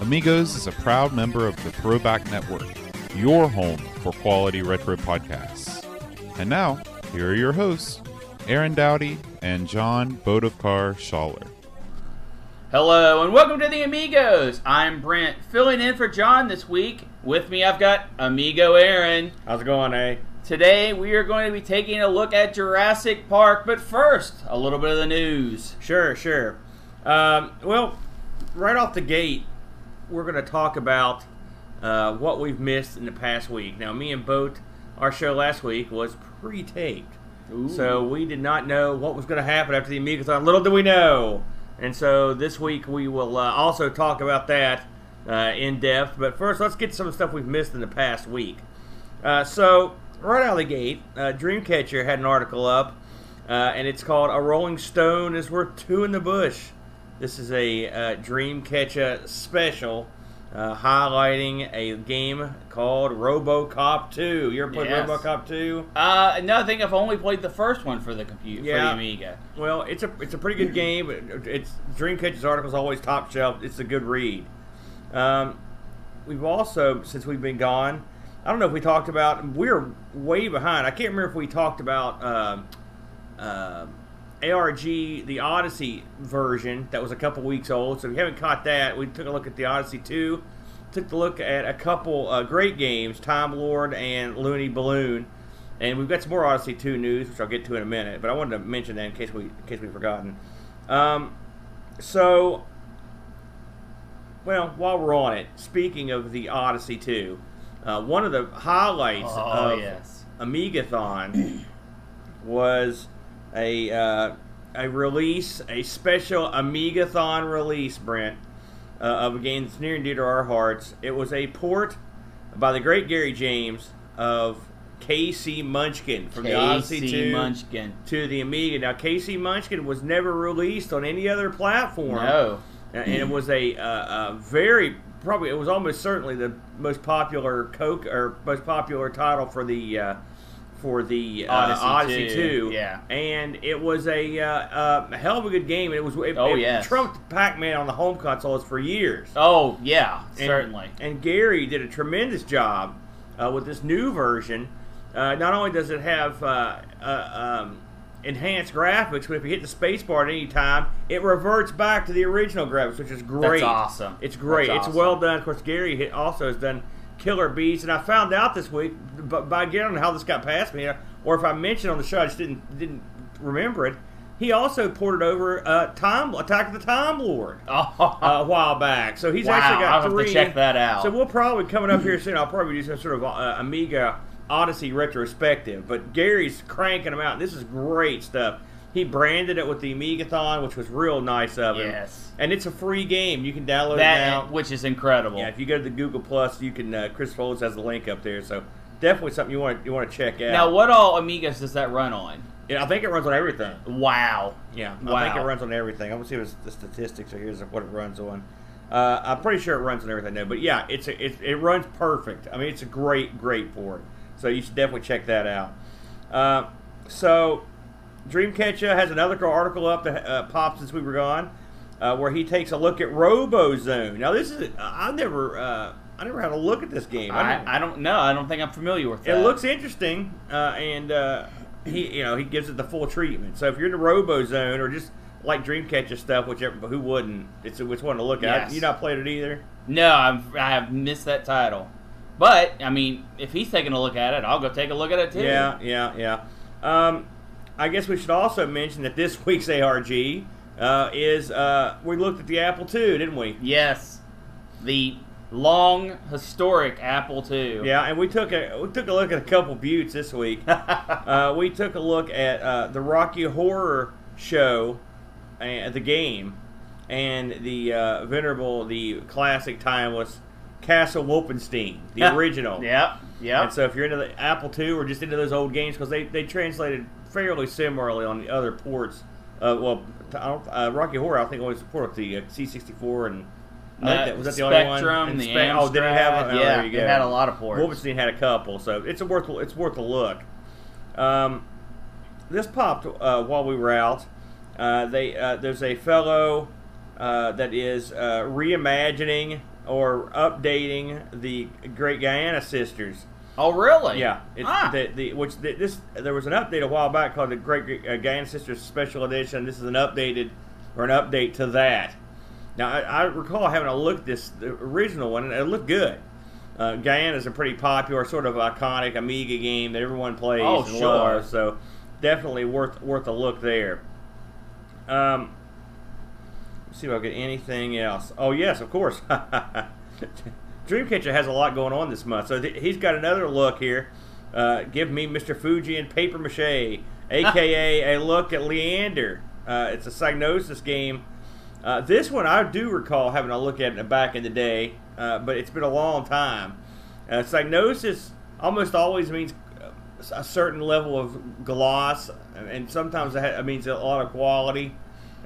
Amigos is a proud member of the Throwback Network, your home for quality retro podcasts. And now, here are your hosts, Aaron Dowdy and John Bodovkar Schaller. Hello and welcome to the Amigos. I'm Brent, filling in for John this week. With me, I've got Amigo Aaron. How's it going, eh? Today, we are going to be taking a look at Jurassic Park, but first, a little bit of the news. Sure, sure. Um, well, right off the gate, we're going to talk about uh, what we've missed in the past week. Now, me and Boat, our show last week was pre-taped, Ooh. so we did not know what was going to happen after the Amigathon. Little did we know. And so this week we will uh, also talk about that uh, in depth. But first, let's get some stuff we've missed in the past week. Uh, so, right out of the gate, uh, Dreamcatcher had an article up, uh, and it's called "A Rolling Stone is Worth Two in the Bush." This is a uh, Dreamcatcher special. Uh, highlighting a game called RoboCop 2. You ever played Yes. RoboCop 2? Uh, no, I think I've only played the first one for the computer, for Yeah. the Amiga. Well, it's a it's a pretty good game. It- It's Dreamcatcher's article is always top shelf. It's a good read. Um, we've also since we've been gone. I don't know if we talked about. We're way behind. I can't remember if we talked about um, um ARG, the Odyssey version that was a couple weeks old. So if you haven't caught that, we took a look at the Odyssey 2. Took a look at a couple uh, great games, Time Lord and Looney Balloon. And we've got some more Odyssey 2 news, which I'll get to in a minute. But I wanted to mention that in case we in case we've forgotten. Um, so, well, while we're on it, speaking of the Odyssey 2, uh, one of the highlights Oh, of yes. Amigathon was a uh, a release, a special Amigathon release, Brent, uh, of a game that's near and dear to our hearts. It was a port by the great Gary James of KC Munchkin from the Odyssey KC 2 Munchkin. to the Amiga. Now, KC Munchkin was never released on any other platform. No. and it was a, uh, a very probably it was almost certainly the most popular Coke or most popular title for the uh, for the uh, Odyssey Odyssey, 2, 2. yeah. and it was a, uh, uh, hell of a good game. It was it, Oh, it yes. trumped Pac-Man on the home consoles for years. Oh, yeah, And- certainly. And Gary did a tremendous job uh, with this new version. Uh, not only does it have uh, uh, um, enhanced graphics, but if you hit the spacebar at any time, it reverts back to the original graphics, which is great. That's awesome. It's great. That's it's well done. Of course, Gary also has done killer bees. and I found out this week, but by getting how this got past me, or if I mentioned on the show, I just didn't didn't remember it. He also ported over uh, Time Attack of the Time Lord Oh, uh, a while back. So he's Wow, actually got I'll have to three. check that out. So we'll probably coming up here soon. I'll probably do some sort of uh, Amiga Odyssey retrospective. But Gary's cranking them out. This is great stuff. He branded it with the Amigathon, which was real nice of him. Yes. And it's a free game. You can download it now. which is incredible. Yeah, if you go to the Google Plus, you can. Uh, Chris Folds has the link up there, so definitely something you want you want to check out. Now, what all Amigas does that run on? Yeah, I think it runs on everything. Wow. Yeah, wow. I think it runs on everything. I'm gonna see if the statistics are here's what it runs on. Uh, I'm pretty sure it runs on everything now, but yeah, it's a, it, it runs perfect. I mean, it's a great great port. So you should definitely check that out. Uh, so Dreamcatcher has another article up that uh, popped since we were gone, uh, where he takes a look at RoboZone. Now this is I never uh, I never had a look at this game. I didn't- I, I don't know. I don't think I'm familiar with it that. looks interesting, uh, and uh, he, you know, he gives it the full treatment. So if you're in the Robo Zone or just like Dreamcatcher stuff, whichever, but who wouldn't? It's it's one to look at. Yes. You not played it either. No, I've, I have missed that title. But I mean, if he's taking a look at it, I'll go take a look at it too. Yeah, yeah, yeah. Um, I guess we should also mention that this week's ARG uh, is uh, we looked at the Apple II, didn't we? Yes, the long historic Apple II. Yeah, and we took a we took a look at a couple buttes this week. uh, we took a look at uh, the Rocky Horror Show, and the game, and the uh, venerable, the classic, timeless Castle Wolfenstein, the original. Yep. Yep. And so if you're into the Apple II or just into those old games, because they, they translated fairly similarly on the other ports. Uh, well, I don't, uh, Rocky Horror I think only supported the uh, C64 and I think that was that the only one. And the Spec- oh, did it have? Amstrad, Oh, yeah, there you go. it had a lot of ports. Wolfenstein had a couple, so it's a worth it's worth a look. Um, this popped uh, while we were out. Uh, they uh, there's a fellow uh, that is uh, reimagining or updating the Great Giana Sisters. Oh, really? Yeah, it's Ah. the, the which the, this there was an update a while back called the Great uh, Giana Sisters Special Edition. This is an updated or an update to that. Now I, I recall having a look at this the original one and it looked good. Uh, Giana is a pretty popular, sort of iconic Amiga game that everyone plays Oh, sure. loves. So definitely worth worth a look there. Um, let's see if I get anything else. Oh yes, of course. Dreamcatcher has a lot going on this month, so th- he's got another look here. Uh, give me Mr. Fuji and Paper Mache, aka a look at Leander. Uh, it's a Psygnosis game. Uh, this one I do recall having a look at it back in the day, uh, but it's been a long time. Uh, Psygnosis almost always means uh, a certain level of gloss, and sometimes it it means a lot of quality.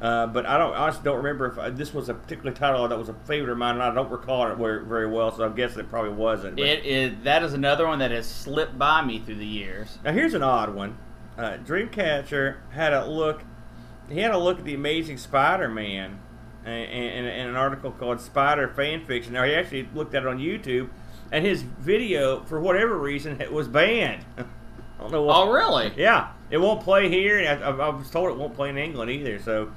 Uh, but I don't I honestly don't remember if uh, this was a particular title that was a favorite of mine, and I don't recall it very, very well. So I'm guessing it probably wasn't. but- It is. That is another one that has slipped by me through the years. Now here's an odd one. Uh, Dreamcatcher had a look. He had a look at the Amazing Spider-Man, in, in, in an article called Spider Fan Fiction. Now he actually looked at it on YouTube, and his video, for whatever reason, was banned. I don't know what. Oh, really? Yeah, it won't play here. and I, I, I was told it won't play in England either. So,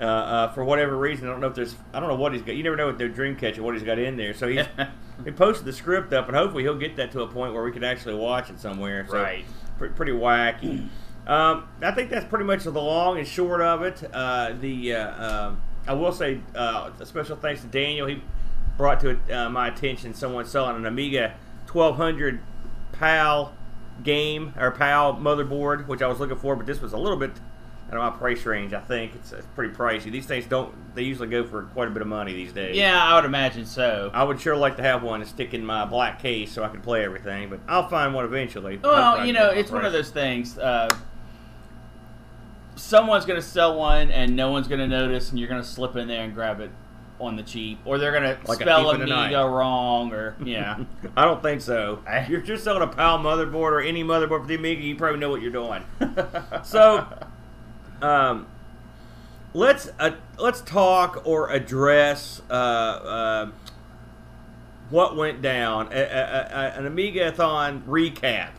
uh, uh, for whatever reason, I don't know if there's. I don't know what he's got. You never know with their Dreamcatcher what he's got in there. So he's he posted the script up, and hopefully he'll get that to a point where we can actually watch it somewhere. So, Right. pre- pretty wacky. Um, I think that's pretty much the long and short of it. Uh, the uh, um I will say uh, a special thanks to Daniel. He brought to uh, my attention someone selling an Amiga 1200 PAL game or PAL motherboard, which I was looking for, but this was a little bit out of my price range. I think it's, it's pretty pricey. These things don't they usually go for quite a bit of money these days. Yeah, I would imagine so. I would sure like to have one to stick in my black case so I can play everything, but I'll find one eventually. Well, you know, it's one of those things. Uh, someone's going to sell one, and no one's going to notice, and you're going to slip in there and grab it on the cheap, or they're going to Like spell thief in the night. Amiga wrong, or yeah. I don't think so. I- If you're just selling a PAL motherboard or any motherboard for the Amiga, you probably know what you're doing. so, um, let's uh, let's talk or address uh, uh, what went down. A, a, a, an Amiga-thon recap,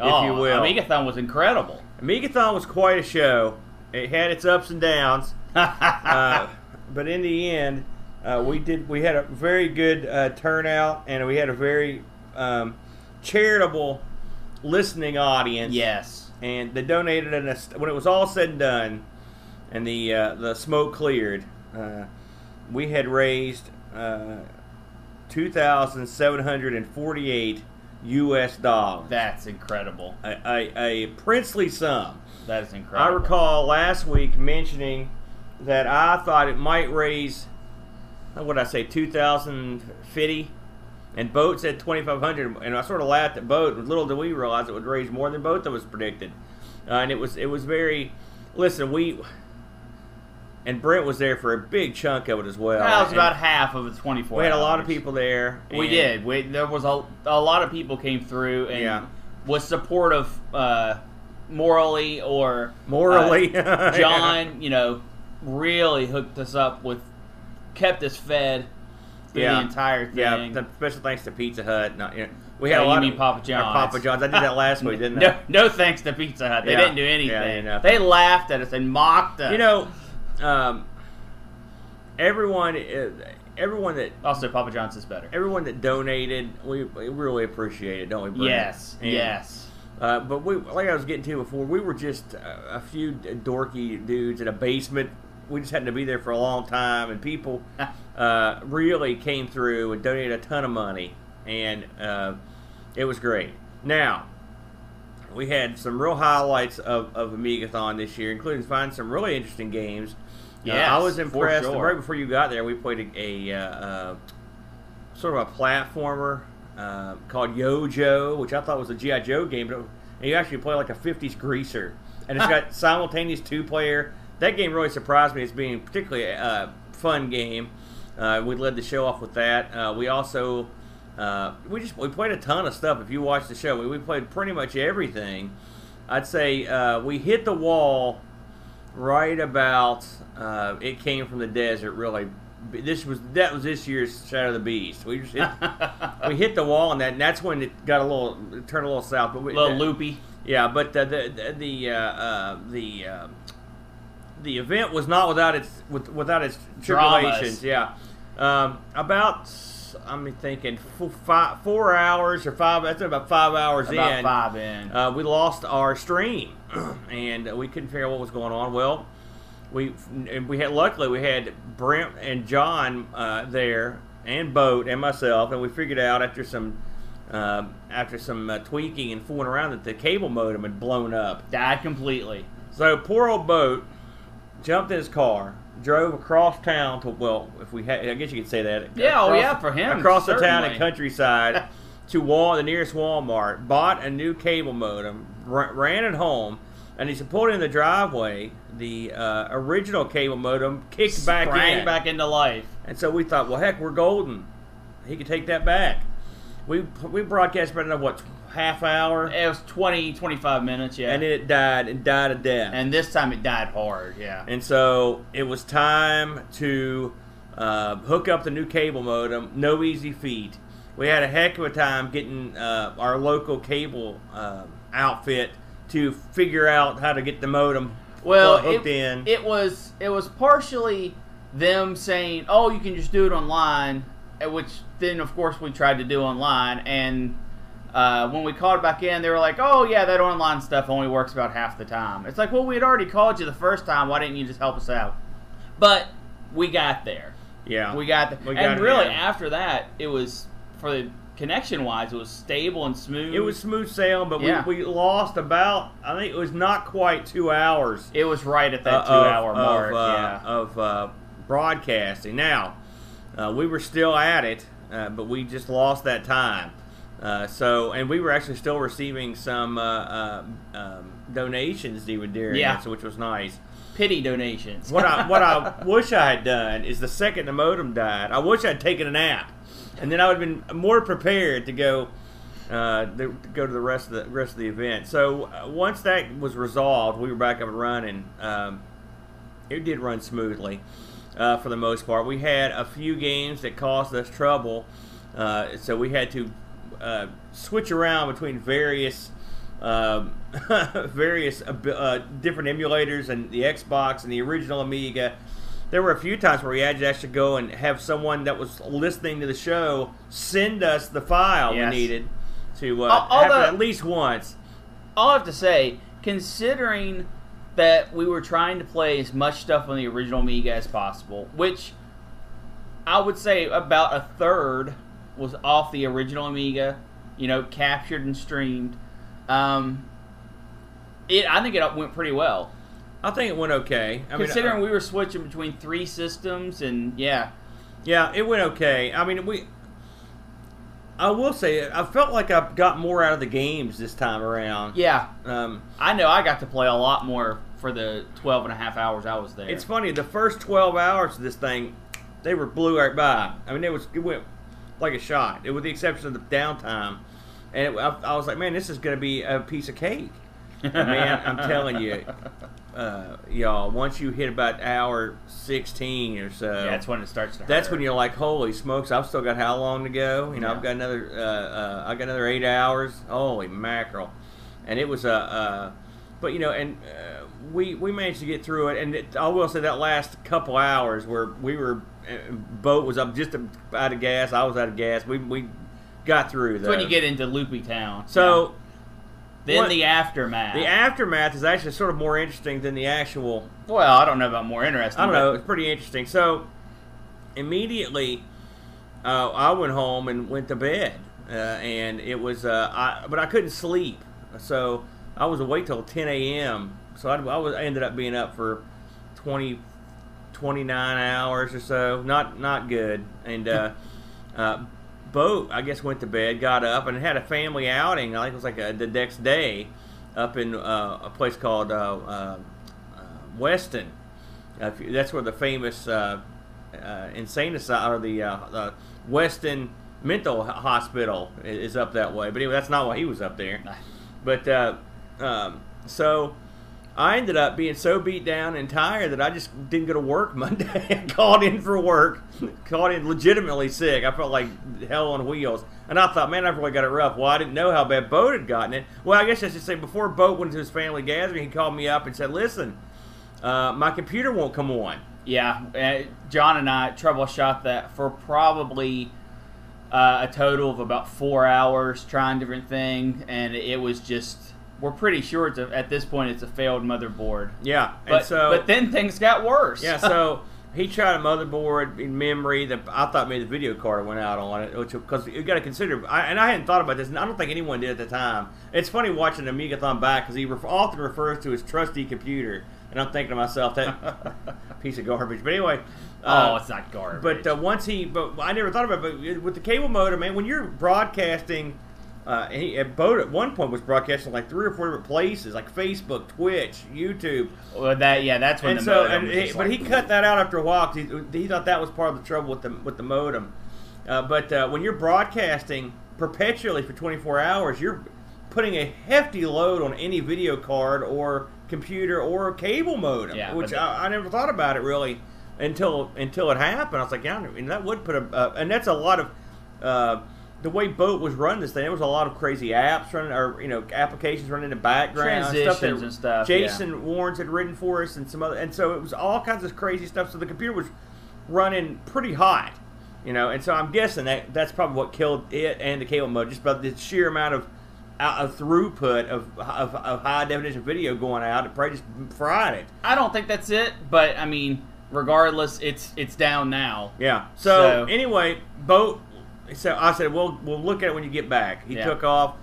oh, if you will. Amigathon was incredible. Amigathon was quite a show. It had its ups and downs, uh, but in the end, uh, we did. We had a very good uh, turnout, and we had a very um, charitable listening audience. yes. and they donated an when it was all said and done, and the uh, the smoke cleared. Uh, we had raised uh, two thousand seven hundred and forty eight U.S. dollars. That's incredible. a, a, a princely sum. That is incredible. I recall last week mentioning that I thought it might raise, what would I say, 2,050, and Boat said 2,500, and I sort of laughed at Boat. Little did we realize it would raise more than both of us predicted, uh, and it was it was very. Listen, we and Brent was there for a big chunk of it as well. That was and about half of the 24 we had a lot of people there. We did. We, there was a, a lot of people came through and Yeah. was supportive uh, morally or Morally. uh, John, you know, really hooked us up with, kept us fed through the entire thing. Yeah, special thanks to Pizza Hut. No, you know, we had Oh, a you lot mean of Papa John's. Papa John's. I did that last week, didn't no, I? no no thanks to Pizza Hut. They Yeah. didn't do Yeah, anything. yeah. They laughed at us and mocked us. You know, um, everyone, uh, everyone that also Papa John's is better. everyone that donated, we, we really appreciate it, don't we? Brent? Yes, And, yes. Uh, but we, like I was getting to before, we were just a, a few dorky dudes in a basement. We just happened to be there for a long time, and people uh, really came through and donated a ton of money, and uh, it was great. Now, we had some real highlights of, of Amigathon this year, including finding some really interesting games. Uh, I was impressed. sure. Right before you got there, we played a, a uh, uh, sort of a platformer uh, called Yo! Joe!, which I thought was a GI Joe game, but it, and you actually play like a '50s greaser, and it's got simultaneous two-player. That game really surprised me as being particularly a uh, fun game. Uh, we led the show off with that. Uh, we also uh, we just we played a ton of stuff. If you watch the show, we, we played pretty much everything. I'd say uh, we hit the wall right about uh, it came from the desert. Really, this was that was this year's Shadow of the Beast. We just hit, we hit the wall on that, and that's when it got a little it turned a little south. But we, A little loopy. yeah, but the the the uh, uh, the uh, the event was not without its with, without its tribulations. Dramas. Yeah, um, about I'm thinking four, five, four hours or five. That's about five hours About in. five in. Uh, we lost our stream, and we couldn't figure out what was going on. Well, we and we had luckily we had Brent and John uh, there, and Boat and myself, and we figured out after some uh, after some uh, tweaking and fooling around that the cable modem had blown up. Died completely. So poor old Boat jumped in his car, drove across town to well, if we had, I guess you could say that. Yeah, oh, across- yeah, for him, across the town and countryside to Wal, the nearest Walmart, bought a new cable modem, ran it home, and as he pulled in the driveway, the uh, original cable modem kicked back in. back into life. And so we thought, well, heck, we're golden. He could take that back. We we broadcast about another what half hour, It was 20, 25 minutes, yeah. and then it died and died a death. and this time it died hard, yeah. And so it was time to uh, hook up the new cable modem. No easy feat. We had a heck of a time getting uh, our local cable uh, outfit to figure out how to get the modem well, hooked it, in. it was it was partially them saying, "Oh, you can just do it online," uh, which then of course we tried to do online, and uh, when we called back in, they were like, "Oh yeah, that online stuff only works about half the time." It's like, well, we had already called you the first time. Why didn't you just help us out? But we got there. yeah, We got there. And really, after that, it was for the connection wise, it was stable and smooth. it was smooth sailing, but Yeah. we, we lost about I think it was not quite two hours. It was right at that uh, two of- hour mark. of, uh, yeah. of uh, broadcasting. Now, uh, we were still at it, uh, but we just lost that time. Uh, so, and we were actually still receiving some uh, uh, um, donations during Yeah. so which was nice. Pity donations. What I what I wish I had done is the second the modem died, I wish I'd taken a nap, and then I would have been more prepared to go uh, to go to the rest of the rest of the event. So uh, once that was resolved, we were back up and running. Um, it did run smoothly uh, for the most part. We had a few games that caused us trouble, uh, so we had to uh, switch around between various um, various uh, different emulators and the Xbox and the original Amiga. There were a few times where we had to actually go and have someone that was listening to the show send us the file Yes. we needed to uh, Al- happen at least once. All I have to say, considering that we were trying to play as much stuff on the original Amiga as possible, which I would say about a third was off the original Amiga, you know, captured and streamed. Um, it, I think it went pretty well. I think it went okay. I Considering mean, uh, we were switching between three systems, and yeah, Yeah, it went okay. I mean, we. I will say, I felt like I got more out of the games this time around. yeah, Um, I know I got to play a lot more for the 12 and a half hours I was there. it's funny. The first twelve hours of this thing, they were blew right by. I mean, it was it went like a shot. It, with the exception of the downtime, and it, I, I was like, man, this is going to be a piece of cake. Man, I'm telling you, uh, y'all, once you hit about hour sixteen or so, yeah, that's when it starts to hurt. That's when you're like, holy smokes! I've still got how long to go? You know, Yeah. I've got another, uh, uh, I got another eight hours. Holy mackerel! And it was a, uh, but you know, and uh, we we managed to get through it. And it, I will say that last couple hours where we were, uh, boat was up just out of gas. I was out of gas. We we got through. That's when you get into Loopy Town. so. Yeah. then what- the aftermath. The aftermath is actually sort of more interesting than the actual well, I don't know about more interesting. I don't know. It's pretty interesting. So immediately, uh, I went home and went to bed, uh, and it was. Uh, I but I couldn't sleep, so I was awake till 10 a.m. So I, I was I ended up being up for 20, 29 hours or so. Not not good. And uh, uh, boat, I guess, went to bed, got up, and had a family outing. I think it was like a, the next day, up in uh, a place called uh, uh, uh, Weston. Uh, you- that's where the famous uh, uh, insane asylum or the, uh, the Weston Mental Hospital is up that way. But anyway, that's not why he was up there. But uh, um, so I ended up being so beat down and tired that I just didn't go to work Monday. I called in for work, called in legitimately sick. I felt like hell on wheels. And I thought, man, I've really got it rough. Well, I didn't know how bad Boat had gotten it. Well, I guess I should say before Boat went to his family gathering, he called me up and said, listen, uh, my computer won't come on. Yeah, uh, John and I troubleshot that for probably uh, a total of about four hours trying different things, and it was just. We're pretty sure it's a, at this point it's a failed motherboard. Yeah. and But, so, but then things got worse. Yeah, so he tried a motherboard in memory that I thought maybe the video card went out on it, which because you got to consider. I, and I hadn't thought about this, and I don't think anyone did at the time. It's funny watching Amigathon back because he ref- often refers to his trusty computer, and I'm thinking to myself that piece of garbage. But anyway. oh, uh, it's not garbage. but uh, once he, but I never thought about it. But with the cable modem, man, when you're broadcasting, uh, he, at Boat at one point was broadcasting like three or four different places, like Facebook, Twitch, YouTube, Well, that yeah, that's when and the so, modem and was he, but like, he cut that out after a while 'cause he, he thought that was part of the trouble with the with the modem. Uh, but uh, when you're broadcasting perpetually for 24 hours, you're putting a hefty load on any video card or computer or cable modem, Yeah, which I, I never thought about it really until until it happened. I was like, yeah, I mean, that would put a, uh, and that's a lot of. The way Boat was running this thing, there was a lot of crazy apps running, or you know, applications running in the background, stuff that Transitions and stuff, yeah. Jason Warrens had written for us, and some other, and so it was all kinds of crazy stuff. So the computer was running pretty hot, you know, and so I'm guessing that that's probably what killed it and the cable mode, just about the sheer amount of out of throughput of, of, of high definition video going out. It probably just fried it. I don't think that's it, but I mean, regardless, it's it's down now. Yeah. So, So- anyway, boat. So I said, "We'll we'll look at it when you get back." He Yeah. took off.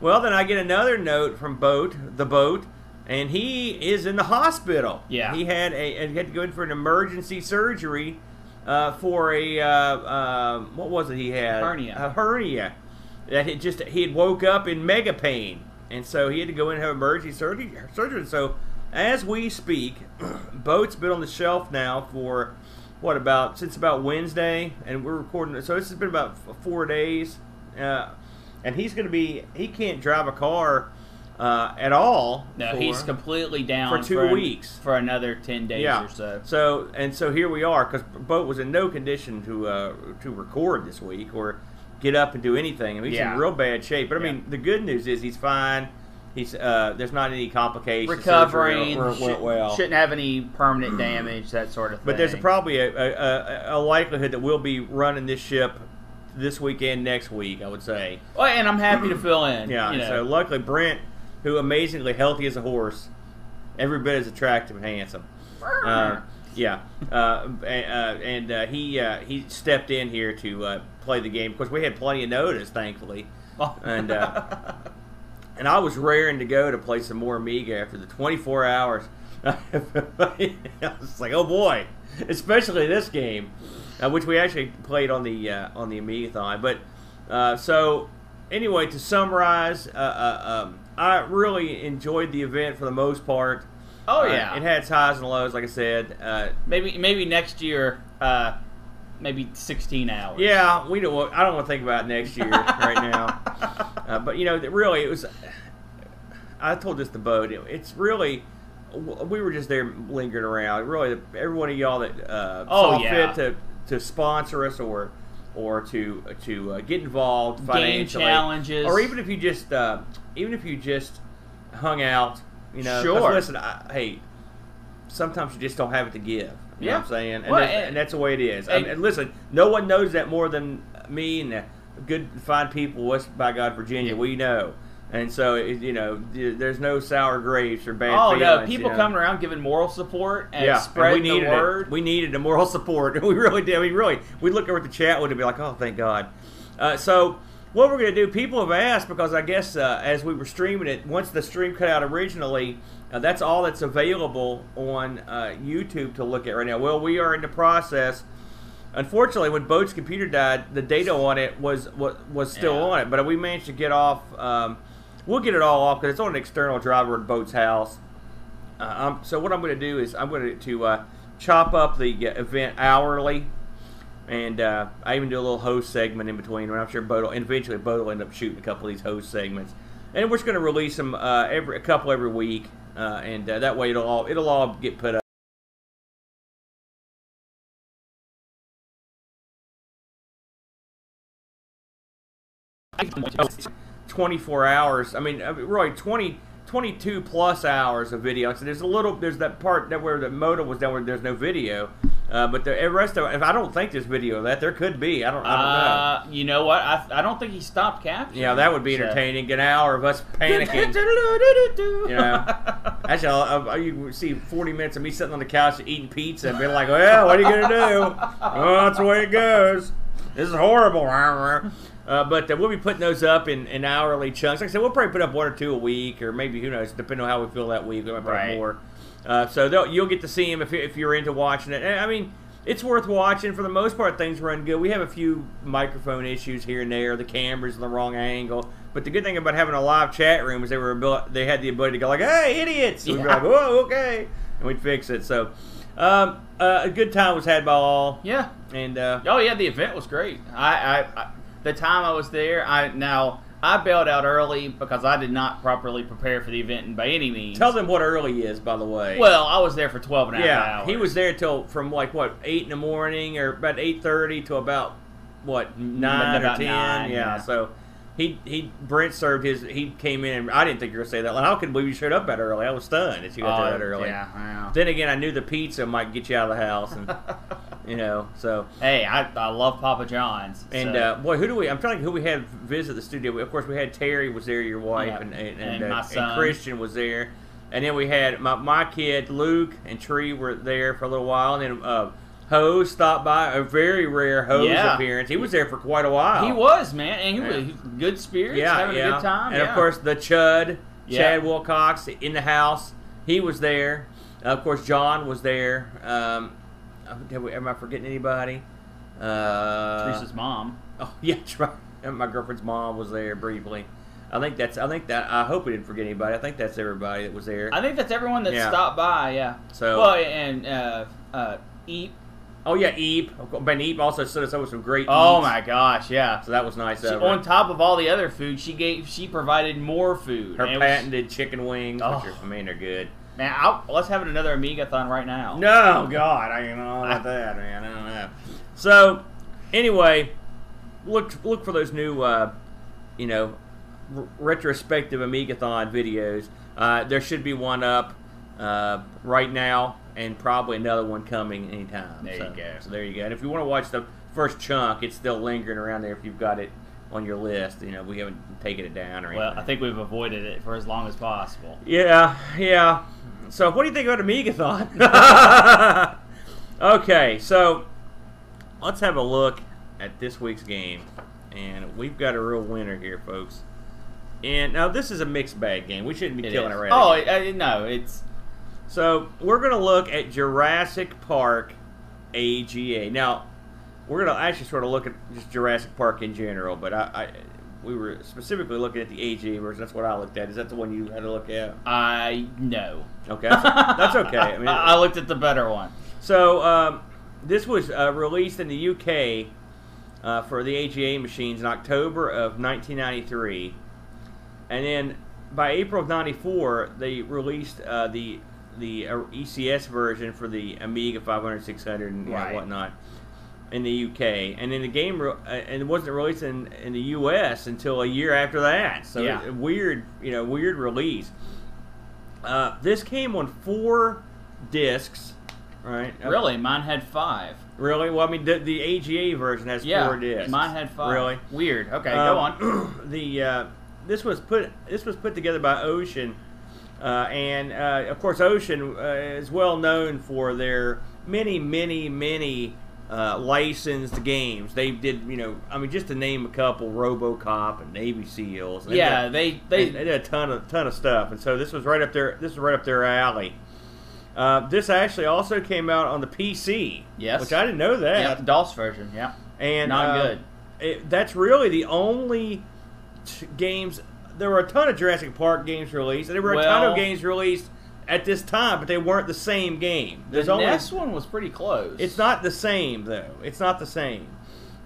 Well, then I get another note from boat, the boat, and he is in the hospital. Yeah. He had a and he had to go in for an emergency surgery uh, for a uh, uh, what was it? He had Hernia. A hernia that he just he had woke up in mega pain, and so he had to go in and have emergency surgery. Surgery. So as we speak, boat's been on the shelf now for what about since about Wednesday, and we're recording. So this has been about four days, uh, and he's going to be he can't drive a car uh, at all. No, for- he's completely down for two an- weeks. for another ten days yeah. or so. So and so here we are because Boat was in no condition to uh, to record this week or get up and do anything. I mean, he's Yeah. in real bad shape. But I Yeah. mean, the good news is he's fine. He's uh, there's not any complications. Recovering, Surgery went should, well. shouldn't have any permanent damage, that sort of thing. But there's a, probably a, a, a, a likelihood that we'll be running this ship this weekend, next week. I would say. Well, and I'm happy to fill in. Yeah. you know. So luckily, Brent, who amazingly healthy as a horse, every bit as attractive and handsome. Uh, yeah, uh, and, uh, and uh, he uh, he stepped in here to uh, play the game. Of course, we had plenty of notice, thankfully, and uh, and I was raring to go to play some more Amiga after the 24 hours. I was like, oh boy, especially this game, uh, which we actually played on the uh, on the Amigathon. But uh, so anyway, to summarize, uh, uh, um, I really enjoyed the event for the most part. Oh, Uh, yeah. it had its highs and lows, like I said. Uh, maybe maybe next year, uh, maybe 16 hours. Yeah, we don't. I don't want to think about next year right now. Uh, but you know, really, it was. I told this to Bo. it- It's really. We were just there lingering around. Really, every one of y'all that uh, Oh, saw yeah. fit to, to sponsor us or or to to uh, get involved Game financially, challenges. or even if you just uh, even if you just hung out, you know. Sure. Listen, I, hey, sometimes you just don't have it to give. You know Yeah. what I'm saying? And, Well, that's, and- and that's the way it is. I and- mean, listen, no one knows that more than me and good, fine people west by God, Virginia. We know. And so, it, you know, there's no sour grapes or bad Oh feelings. no, you people know. coming around giving moral support and yeah, and spreading we the needed word. It. We needed the moral support. We really did. We really, we look over at the chat would be like, oh, thank God. Uh, so, what we're going to do, people have asked because I guess uh, as we were streaming it, once the stream cut out originally, uh, that's all that's available on uh, YouTube to look at right now. Well, we are in the process unfortunately, when Boat's computer died, the data on it was was, was still Yeah. on it. But we managed to get off. Um, we'll get it all off because it's on an external driver at Boat's house. Uh, um, so what I'm going to do is I'm going to uh, chop up the uh, event hourly, and uh, I even do a little host segment in between. And I'm sure Boat will, eventually Boat will end up shooting a couple of these host segments, and we're just going to release them uh, every a couple every week, uh, and uh, that way it'll all it'll all get put up. 24 hours. I mean, really 20, 22 plus hours of video. So there's a little, there's that part that where the modem was down where there's no video. Uh, but the rest of it, I don't think there's video of that. There could be. I don't, I don't know. Uh, you know what? I, I don't think he stopped capturing. Yeah, that would be so- entertaining. An hour of us panicking. you know, actually, I'll, I'll, you see 40 minutes of me sitting on the couch eating pizza and being like, well, what are you going to do? oh, that's the way it goes. This is horrible. Uh, but uh, we'll be putting those up in, in hourly chunks. Like I said, we'll probably put up one or two a week, or maybe, who knows, depending on how we feel that week. We might put Right. up more. Uh, so you'll get to see them if, if you're into watching it. And, I mean, it's worth watching. For the most part, things run good. We have a few microphone issues here and there. The camera's in the wrong angle. But the good thing about having a live chat room is they were abil- they had the ability to go like, "Hey, idiots!" And we'd be like, "Whoa, okay," and we'd fix it. So um, uh, a good time was had by all. Yeah. And uh, Oh yeah, the event was great. I, I, I the time I was there, I now I bailed out early because I did not properly prepare for the event by any means. tell them what early is, by the way. Well, I was there for 12 and a half yeah, hours. he was there till from like what eight in the morning or about eight thirty to about what mm, nine About or ten. nine, yeah. yeah. so he he Brent served his. He came in. and I didn't think you were gonna say that. Like, how couldn't believe you showed up that early? I was stunned that you got there Oh, that early. Yeah, yeah. Then again, I knew the pizza might get you out of the house, and you know, so Hey, I, I love Papa John's. and so- uh, boy, who do we? I'm trying to think who we had visit the studio. Of course, we had Terry was there, your wife, Yeah, and and, and uh, my and. Christian was there, and then we had my, my kid Luke and Tree were there for a little while, and then uh, Hose stopped by, a very rare Hose Yeah. appearance. He was there for quite a while. he was man, and he was was good spirits, yeah, having yeah. a good time. and of course the Chud. Chad Wilcox in the house. He was there. of course, John was there. Um, we- am I forgetting anybody? Uh, Teresa's mom. Oh yeah, that's right. My girlfriend's mom was there briefly. I think that's. I think that. I hope we didn't forget anybody. I think that's everybody that was there. I think that's everyone that Yeah. stopped by. Yeah. So- well, and uh, uh, Eep. Oh yeah, Eep. Ben Eep also set us up with some great. Oh eats. my gosh, yeah. So that was nice. She, on top of all the other food, she gave she provided more food. her it was- patented chicken wings, Oh. which are, I mean, they're good. Man, I'll, let's have another Amigathon right now. No, God, I don't know about that, man. I don't know. So, anyway, look look for those new, uh, you know, r- retrospective Amigathon videos. Uh, there should be one up uh, right now, and probably another one coming anytime. There so, you go. So there you go. And if you want to watch the first chunk, it's still lingering around there. If you've got it on your list, you know, we haven't taken it down or anything. Well, I think we've avoided it for as long as possible. Yeah, yeah. So, what do you think about Amigathon? okay, so let's have a look at this week's game, and we've got a real winner here, folks. And now this is a mixed bag game. We shouldn't be It killing is. it right. Oh it- uh, no, it's So we're gonna look at Jurassic Park AGA. Now we're gonna actually sort of look at just Jurassic Park in general, but I, I we were specifically looking at the AGA version. That's what I looked at. Is that the one you had to look at? I no. Okay, that's, that's okay. I mean, I looked at the better one. So um, this was uh, released in the UK uh, for the AGA machines in October of 1993, and then by April of '94 they released uh, the the uh, ECS version for the Amiga 500, 600, and Right. whatnot in the UK. And then the game uh, and it wasn't released in, in the US until a year after that. So Yeah. a weird, you know, weird release. Uh, this came on four discs, right? Uh, Really, mine had five. Really? Well, I mean, the, the AGA version has Yeah, four discs. mine had five. Really? Weird. Okay, go Um, on. the uh, this was put this was put together by Ocean, and uh, of course Ocean uh, is well known for their many, many, many uh, licensed games. They did, you know, I mean, just to name a couple: RoboCop and Navy SEAls. They Yeah, did- they they, they did a ton of ton of stuff, and so this was right up there. This was right up their alley. Uh, this actually also came out on the PC. Yes. Which I didn't know that. Yeah, the DOS version. Yeah. And Not uh, good. It, that's really the only t- games. There were a ton of Jurassic Park games released, and there were a ton of games released at this time, but they weren't the same game. The only NES one was pretty close. it's not the same though. It's not the same.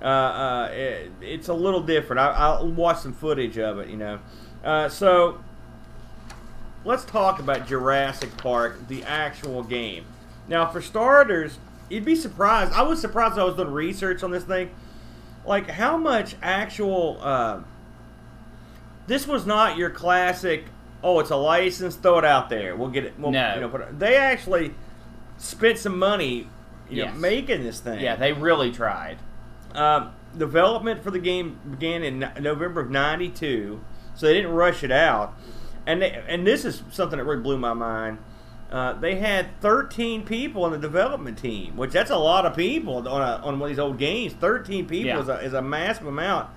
Uh, uh, it, it's a little different. I, I'll watch some footage of it. You know. Uh, so let's talk about Jurassic Park, the actual game. Now, for starters, you'd be surprised. I was surprised I was doing research on this thing. Like how much actual. This was not your classic. Oh, it's a license. Throw it out there. We'll get it. We'll, No. You know, put it, they actually spent some money. You Yes. know, making this thing. Yeah, they really tried. Um, development for the game began in November of '92, so they didn't rush it out. And they, and this is something that really blew my mind. Uh, they had 13 people on the development team, which that's a lot of people on a, on one of these old games. 13 people Yeah. is, a, is a massive amount.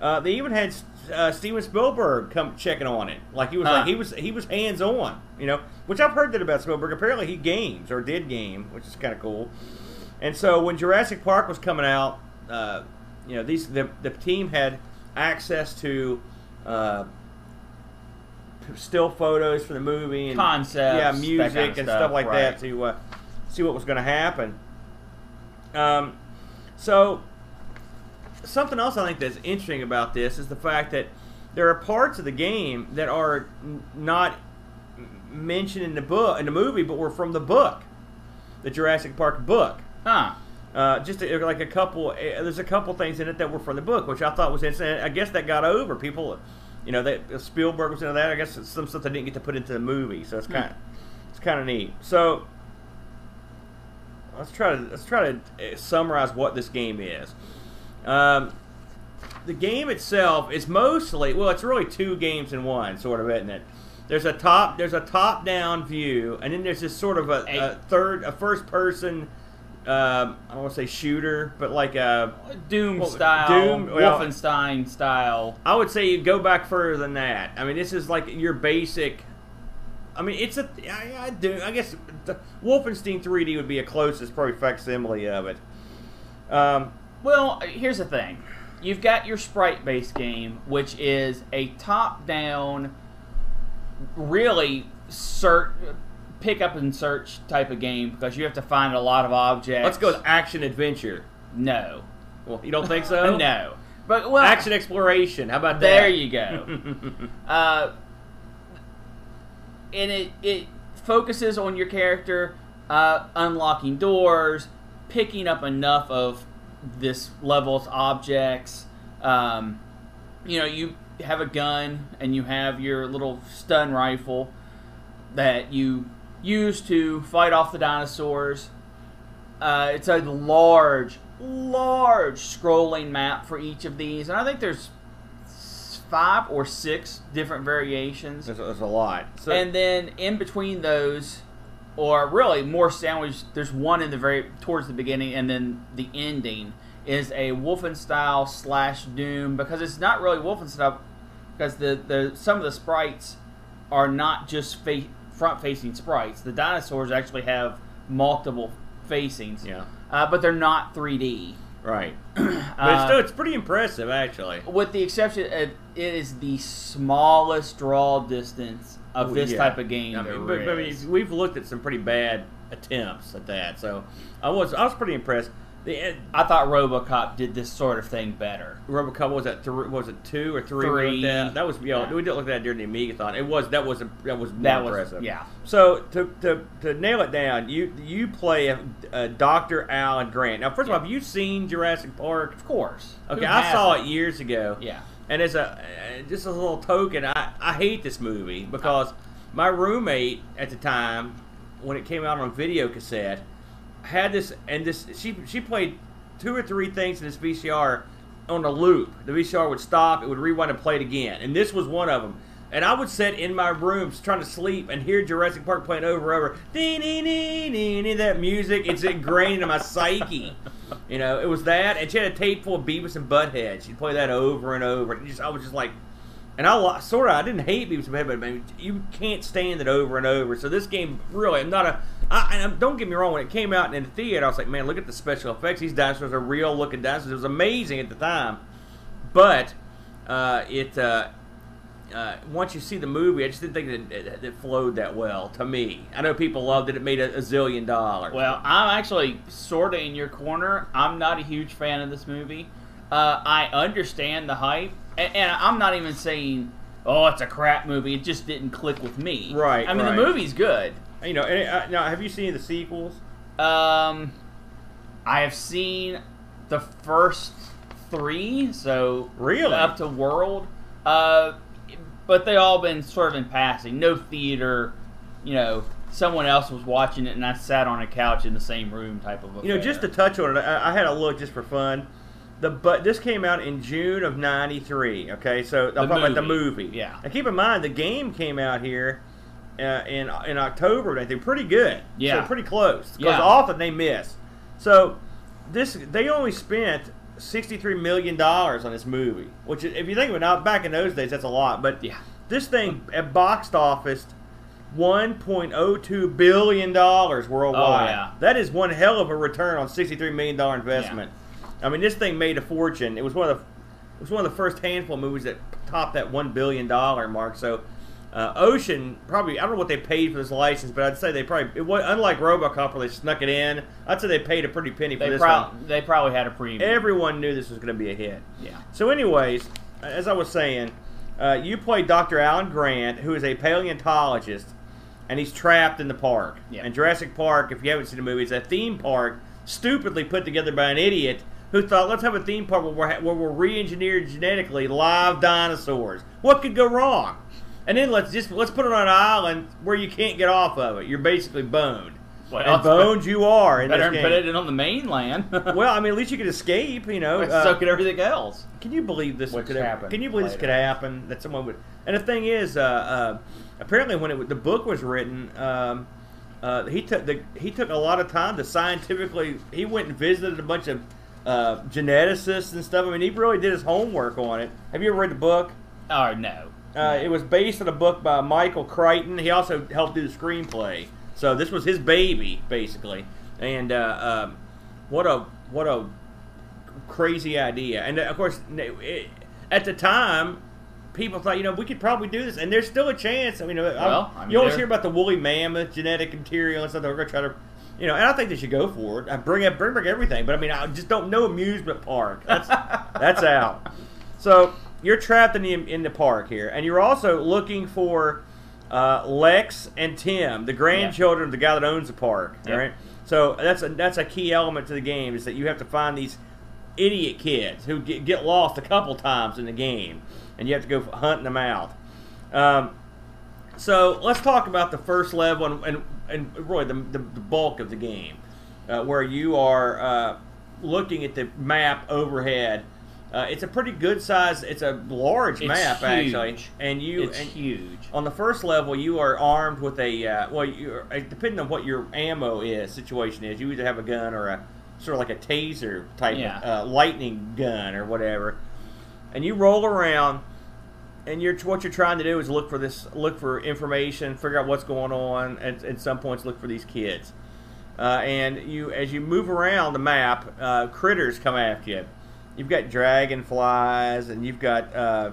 Uh, they even had uh, Steven Spielberg come checking on it, like he was Huh. like he was he was hands on, you know. Which I've heard that about Spielberg. Apparently he games or did game, which is kind of cool. And so when Jurassic Park was coming out, uh, you know, these the, the team had access to uh, still photos for the movie and Concepts, yeah, music kind of and stuff, stuff like that to uh, see what was going to happen. Um, so something else I think that's interesting about this is the fact that there are parts of the game that are not mentioned in the book in the movie, but were from the book, the Jurassic Park book. Huh. Uh, just a, like a couple, uh, there's a couple things in it that were from the book, which I thought was interesting. I guess that got over people. You know, that Spielberg was into that. I guess it's some stuff they didn't get to put into the movie, so it's kind of it's kind of neat. So let's try to let's try to uh, summarize what this game is. Um, the game itself is mostly well, it's really two games in one, sort of, isn't it? There's a top there's a top down view, and then there's this sort of a, a third a first person. Um, I don't want to say shooter, but like a Doom Well, style, Doom, well- Wolfenstein style. I would say you go back further than that. I mean, this is like your basic. I mean, it's a. I, I do. I guess the Wolfenstein 3D would be a closest probably facsimile of it. Um, Well, here's the thing. You've got your sprite based game, which is a top down, really search, pick up and search type of game because you have to find a lot of objects. let's go with action adventure. No. Well, you don't think so? no. But, well, Action exploration. How about that? there you go. uh, and it it focuses on your character uh, unlocking doors, picking up enough of this level's objects. Um, you know, you have a gun and you have your little stun rifle that you use to fight off the dinosaurs. Uh, it's a large, large scrolling map for each of these, and I think there's five or six different variations. There's, there's a lot. So, and then in between those, or really more sandwiched, there's one in the very towards the beginning, and then the ending is a Wolfenstyle slash Doom because it's not really Wolfenstyle because the, the some of the sprites are not just front facing sprites. The dinosaurs actually have multiple facings, yeah, uh, but they're not 3D. right. But it's Uh, still, it's pretty impressive, actually. with the exception of it is the smallest draw distance of this Yeah. type of game I mean, but, I mean, we've looked at some pretty bad attempts at that, so I was I was pretty impressed. The uh, I thought RoboCop did this sort of thing better. RoboCop was that three, was it two or three? Three. looked at? That was yeah, Yeah. we did look at that during the Amigathon. It was that was a, that was more That was- impressive. yeah. So to, to to nail it down, you you play a, a Doctor Alan Grant. Now, first of all, have you seen Jurassic Park? Of course. Okay, I saw it years ago. Yeah. And as a just a little token, I, I hate this movie because my roommate at the time, when it came out on video cassette, had this and this she she played two or three things in this VCR on a loop. The VCR would stop, it would rewind and play it again, and this was one of them. And I would sit in my room trying to sleep and hear Jurassic Park playing over and over. Dee, dee, dee, that music, it's ingrained into my psyche. You know, it was that, and she had a tape full of Beavis and Butthead. She'd play that over and over. And just, I was just like, And I sort of I didn't hate Beavis and Butthead, but you can't stand it over and over. So this game really, I'm not a. I, and don't get me wrong. When it came out in the theater, I was like, man, look at the special effects. These dinosaurs are real looking dinosaurs. It was amazing at the time, but uh, it. Uh, uh, once you see the movie, I just didn't think that it, it, flowed that well to me. I know people loved it; it made a, a zillion dollars. Well, I'm actually sort of in your corner. I'm not a huge fan of this movie. Uh, I understand the hype, and, and, I'm not even saying, "Oh, it's a crap movie." It just didn't click with me. Right. I mean, right. the movie's good. You know, and, uh, now have you seen the sequels? Um, I have seen the first three, so really up to World. Uh, but they all been sort of in passing. No theater, you know. Someone else was watching it, and I sat on a couch in the same room, type of. Affair. You know, just to touch on it, I, I had a look just for fun. The but this came out in June of '93. Okay, so I'm talking about the movie. Yeah. And keep in mind, the game came out here uh, in in October. I think pretty good. Yeah. So pretty close. Because Yeah. often they miss. So this they only spent sixty-three million dollars on this movie, which if you think about it, back in those days, that's a lot. But Yeah. this thing at box office. 1.02 billion dollars worldwide. Oh, yeah. That is one hell of a return on 63 million dollar investment. I mean, this thing made a fortune. It was one of the it was one of the first handful of movies that topped that one billion dollar mark. So, uh, Ocean probably I don't know what they paid for this license, but I'd say they probably it was, unlike RoboCop where they snuck it in. I'd say they paid a pretty penny for They, this prob- one. they probably had a premium. Everyone knew this was going to be a hit. yeah. So, anyways, as I was saying, uh, you play Dr. Alan Grant, who is a paleontologist, and he's trapped in the park. Yeah. And Jurassic Park, if you haven't seen the movie, is a theme park stupidly put together by an idiot who thought, let's have a theme park where we're, where we're re-engineered genetically live dinosaurs. What could go wrong? And then let's just let's put it on an island where you can't get off of it. You're basically boned. Well, and boned you are in Better this than put game. it on the mainland. well, I mean, at least you could escape. You know, uh, so could everything else. can you believe this Which could happen? Can you believe this could happen? That someone would. And the thing is, uh, uh, apparently, when it, the book was written, um, uh, he took the he took a lot of time to scientifically. He went and visited a bunch of uh, geneticists and stuff. I mean, he really did his homework on it. Have you ever read the book? Oh no. Uh, it was based on a book by Michael Crichton. He also helped do the screenplay. So this was his baby, basically. And uh, um, what a what a crazy idea! And uh, of course, it, at the time, people thought, you know, we could probably do this, and there's still a chance. I mean, uh, Well, I mean, you always hear about the woolly mammoth genetic material and stuff. We're going to try to, you know, and I think they should go for it. I bring up, bring back everything, but I mean, I just don't know amusement park. That's that's out. So you're trapped in the in the park here, and you're also looking for uh, Lex and Tim, the grandchildren of the guy that owns the park. Right. So that's a that's a key element to the game is that you have to find these idiot kids who get, get lost a couple times in the game, and you have to go hunting them out. Um, so let's talk about the first level and and, and really the, the, the bulk of the game, uh, where you are uh, looking at the map overhead. Uh, it's a pretty good size. It's a large It's map actually, and you it's and huge. on the first level, you are armed with a uh, well, you uh, depending on what your ammo is situation is. You either have a gun or a sort of like a taser type Yeah. of uh, lightning gun or whatever, and you roll around. And you're what you're trying to do is look for this, look for information, figure out what's going on. At, at some points, look for these kids. Uh, and you, as you move around the map, uh, critters come after you. You've got dragonflies, and you've got uh,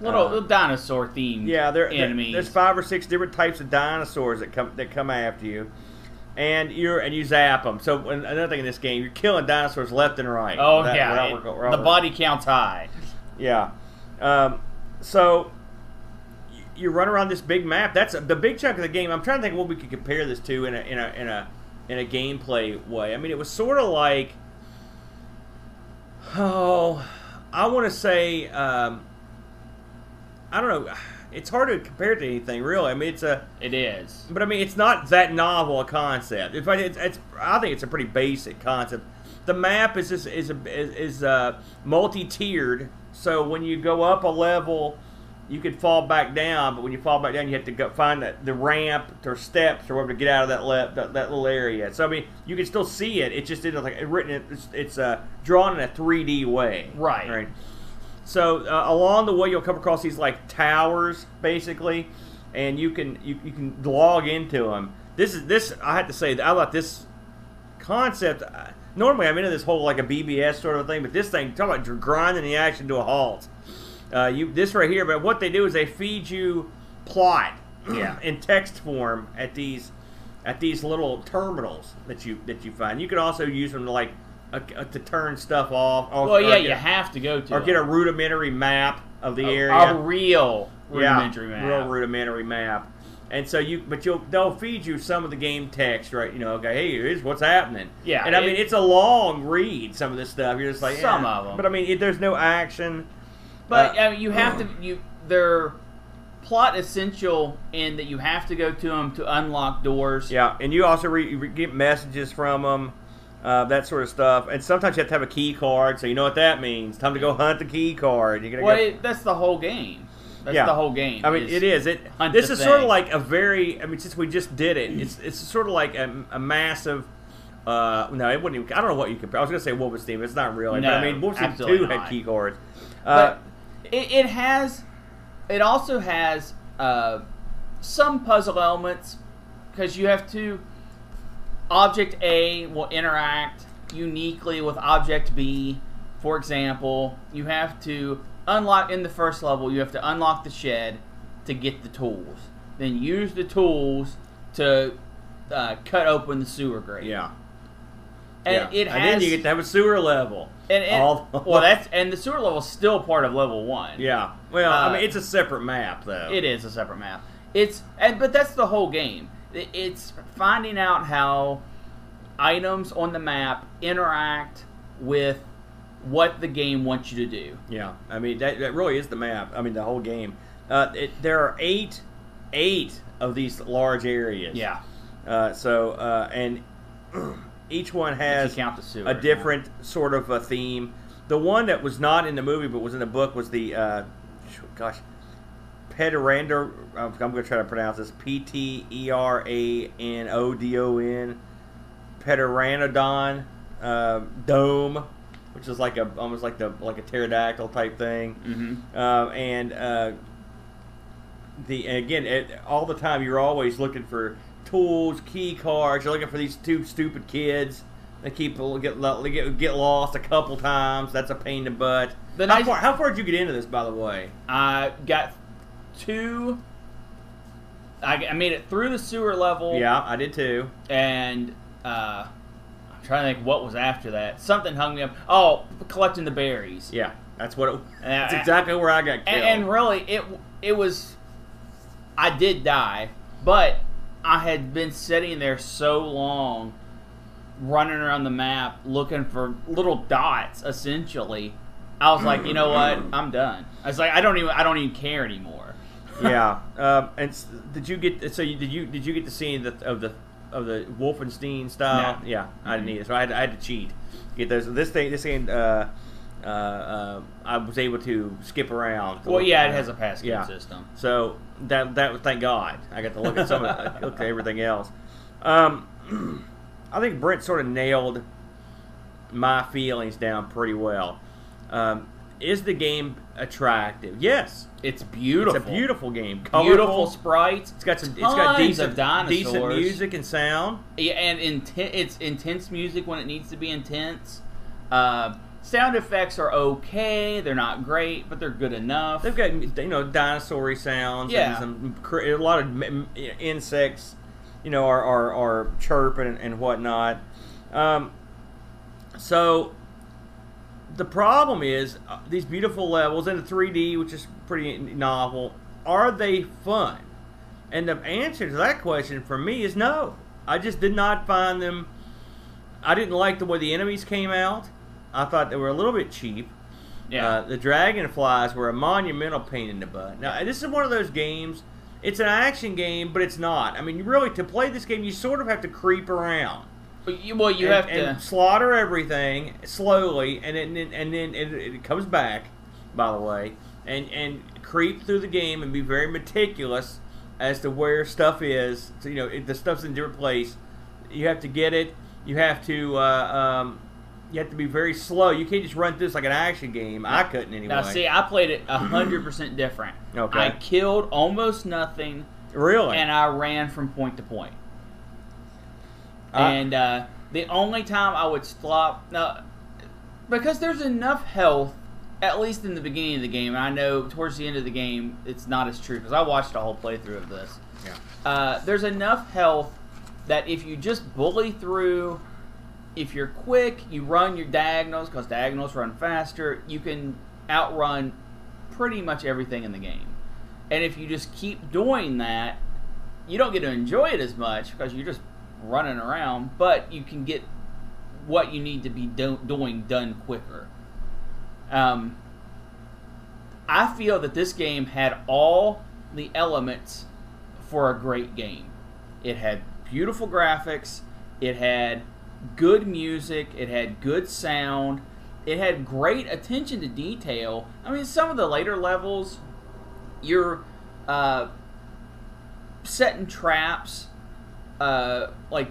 Little, uh, little dinosaur themed yeah, there, there- enemies. there's five or six different types of dinosaurs that come that come after you, and you're and you zap them. So another thing in this game, you're killing dinosaurs left and right. oh yeah, without it- work- without the body count's high. Yeah, um, so you run around this big map. That's the big chunk of the game. I'm trying to think what we could compare this to in a in a in a in a gameplay way. I mean, it was sort of like oh, I want to say. Um, I don't know. It's hard to compare it to anything, really. I mean, it's a, It is. but I mean, it's not that novel a concept. In fact, it's, it's I think it's a pretty basic concept. The map is just, is a, is, is uh, multi-tiered, so when you go up a level, you could fall back down. But when you fall back down, you have to go find the, the ramp or steps or whatever to get out of that, that that little area. So I mean, you can still see it. It's just in like written. It's, it's uh, drawn in a 3D way. Right. Right. So uh, along the way, you'll come across these like towers, basically, and you can you, you can log into them. This is this I have to say I like this concept. uh, Normally, I'm into this whole like a BBS sort of thing, but this thing talk about grinding the action to a halt. Uh, you this right here, but what they do is they feed you plot, Yeah. in text form at these at these little terminals that you that you find. You can also use them to like uh, uh, to turn stuff off. Or, Well, yeah, you a- have to go to or it. get a rudimentary map of the A- area. A real Yeah, rudimentary map. real rudimentary map. And so you, but you'll they'll feed you some of the game text, right? You know, okay, hey, here's what's happening. Yeah, and I it- mean it's a long read. Some of this stuff, you're just like Some eh. them. But I mean, it, there's no action. But Uh, I mean, you have to you they're plot essential in that you have to go to them to unlock doors. Yeah, and you also re- re- get messages from them, uh, that sort of stuff. And sometimes you have to have a key card, so you know what that means. Time to go hunt the key card. You're gonna Well, go. it, that's the whole game. That's Yeah. the whole game. I mean, it is. It. This is sort of like a very. I mean, since we just did it, it's it's sort of like a, a massive. Uh, no, it wouldn't. Even, I don't know what you compare. I was gonna say Wolfenstein. It's not really. but I No, mean, Wolfenstein Two had key cards. Uh, But it, it has, it also has uh, some puzzle elements because you have to. Object A will interact uniquely with Object B. For example, you have to unlock in the first level. You have to unlock the shed to get the tools. Then use the tools to uh, cut open the sewer grate. yeah. And yeah. it has. and then you get to have a sewer level. and it- all- well, that's and the sewer level is still part of level one. Yeah. Well, Uh, I mean, it's a separate map though. It is a separate map. It's and but that's the whole game. It's finding out how items on the map interact with what the game wants you to do. Yeah, I mean that, that really is the map. I mean the whole game. Uh, it, there are eight, eight of these large areas. Yeah, Uh, so uh, and each one has sewer. a different sort of a theme. The one that was not in the movie but was in the book was the uh, gosh, Pteranodon. I'm going to try to pronounce this. P T E R A N O D O N. Pteranodon uh, dome, which is like a almost like the like a pterodactyl type thing. hmm Uh, and uh, the and again, it, all the time you're always looking for tools, key cards. You're looking for these two stupid kids. They keep get get get lost a couple times. That's a pain in the butt. The how nice- far how far did you get into this, by the way? I got two. I, I made it through the sewer level. Yeah, I did too. and uh, I'm trying to think what was after that. Something hung me up. Oh, collecting the berries. Yeah, that's what. It, that's Uh, exactly where I got killed. And, and really, it it was. I did die, but I had been sitting there so long, running around the map looking for little dots. Essentially, I was like, you know what? I'm done. I was like, I don't even I don't even care anymore. yeah. Um, and s- did you get so you, did you did you get to see the of the of the Wolfenstein style? No. Yeah, I didn't either. So I had, I had to cheat. Get those. This thing. This game. Uh, uh, uh, I was able to skip around. to Well, yeah, it has a pass Yeah. system. So that that thank God I got to look at some of look at everything else. Um, I think Brent sort of nailed my feelings down pretty well. Um, is the game attractive? Yes, It's beautiful. it's a beautiful game. beautiful sprites. It's got some. It's got decent, of dinosaurs. decent music and sound. Yeah, and inten- it's intense music when it needs to be intense. Uh, sound effects are okay. They're not great, but they're good enough. They've got you know dinosaur sounds Yeah. and some a lot of insects, you know, are are, are chirping and, and whatnot. Um, so the problem is uh, these beautiful levels in the 3D, which is pretty novel. Are they fun? And the answer to that question for me is no. I just did not find them. I didn't like the way the enemies came out. I thought they were a little bit cheap. yeah, Uh, the dragonflies were a monumental pain in the butt. Now, this is one of those games. It's an action game, but it's not. I mean, really to play this game, you sort of have to creep around. But you, well, you and, have and to. slaughter everything slowly, and then and then it, it comes back. By the way, and and creep through the game and be very meticulous as to where stuff is. So, you know, if the stuff's in a different place. You have to get it. You have to uh, um, you have to be very slow. You can't just run through this like an action game. I couldn't anyway. Now, see, I played it hundred percent different. Okay. I killed almost nothing, really? and I ran from point to point. I- and uh, the only time I would stop now, because there's enough health, at least in the beginning of the game. And I know towards the end of the game, it's not as true because I watched a whole playthrough of this. yeah. Uh, there's enough health that if you just bully through, if you're quick, you run your diagonals because diagonals run faster. You can outrun pretty much everything in the game. And if you just keep doing that, you don't get to enjoy it as much because you're just running around, but you can get what you need to be do- doing done quicker. Um, I feel that this game had all the elements for a great game. It had beautiful graphics, it had good music, it had good sound, it had great attention to detail. I mean, some of the later levels, you're uh, setting traps, uh, like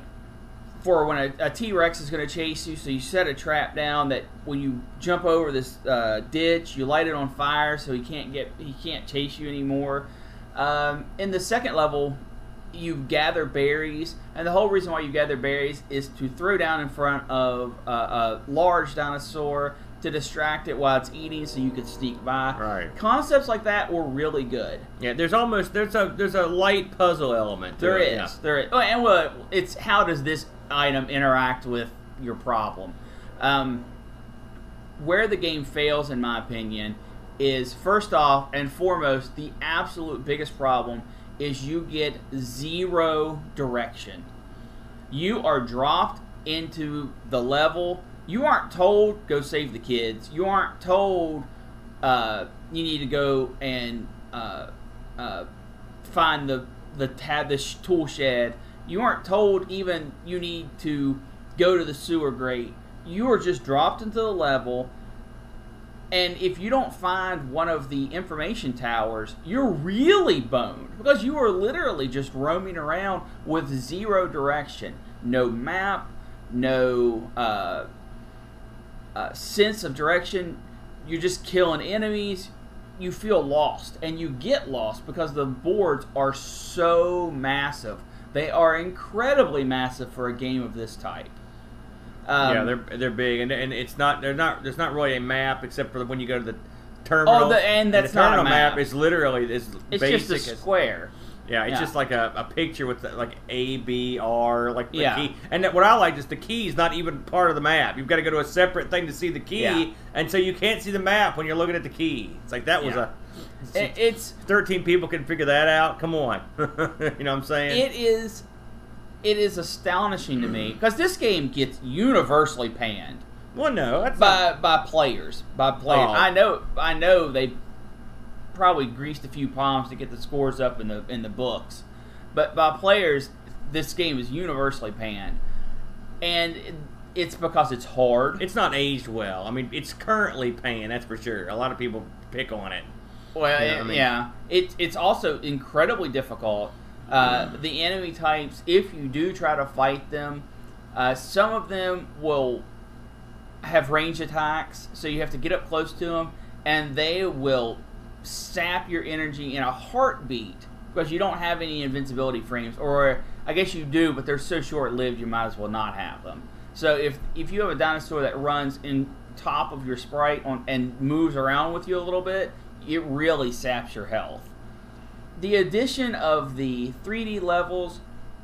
for when a, a T Rex is going to chase you. So you set a trap down that when you jump over this uh, ditch, you light it on fire so he can't get he can't chase you anymore. Um, in the second level, you gather berries, and the whole reason why you gather berries is to throw down in front of a, a large dinosaur to distract it while it's eating, so you could sneak by. Right. Concepts like that were really good. Yeah, there's almost there's a there's a light puzzle element. To There is. yeah. There is. Oh, and well, it's how does this item interact with your problem? Um, where the game fails, in my opinion, is first off and foremost the absolute biggest problem is you get zero direction. You are dropped into the level. You aren't told go save the kids. You aren't told uh, you need to go and uh, uh, find the the tab the sh- tool shed. You aren't told even you need to go to the sewer grate. You are just dropped into the level. And if you don't find one of the information towers, you're really boned because you are literally just roaming around with zero direction, no map, no uh, uh, sense of direction. You're just killing enemies. You feel lost, and you get lost because the boards are so massive. They are incredibly massive for a game of this type. Um, yeah, they're they're big, and and it's not they're not there's not really a map except for when you go to the terminal. Oh, the- and that's the not a terminal map. is literally is it's basic just a as- square. Yeah, it's Yeah. just like a, a picture with the, like A, B, R, like the Yeah. key. And that, what I like is the key is not even part of the map. You've got to go to a separate thing to see the key, Yeah. and so you can't see the map when you're looking at the key. It's like that was a. It- it's 13 people can figure that out. Come on. you know what I'm saying? it is it is astonishing to me because this game gets universally panned well, no. That's by not, by players by players. Oh. I know I know they probably greased a few palms to get the scores up in the in the books, but by players, this game is universally panned, and it, it's because it's hard. it's not aged well. I mean, it's currently paying, that's for sure. A lot of people pick on it. Well, Yeah, it- I mean- yeah. It, it's also incredibly difficult. Uh, the enemy types, if you do try to fight them, uh, some of them will have range attacks, so you have to get up close to them, and they will sap your energy in a heartbeat because you don't have any invincibility frames, or I guess you do, but they're so short lived you might as well not have them. So if if you have a dinosaur that runs in top of your sprite on and moves around with you a little bit, it really saps your health. The addition of the 3D levels,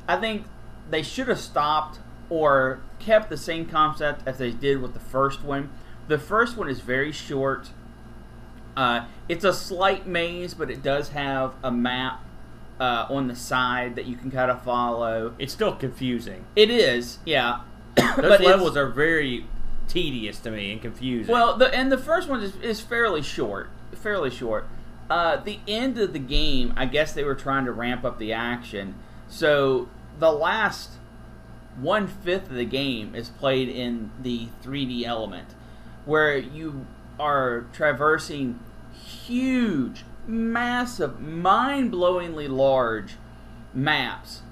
I think they should have stopped or kept the same concept as they did with the first one. The first one is very short. Uh, it's a slight maze, but it does have a map uh, on the side that you can kind of follow. It's still confusing. It is, yeah. Those levels are very tedious to me and confusing. Well, the and the first one is, is fairly short, fairly short. Uh, the end of the game, I guess they were trying to ramp up the action. So the last one fifth of the game is played in the 3D element, where you are traversing huge, massive, mind-blowingly large maps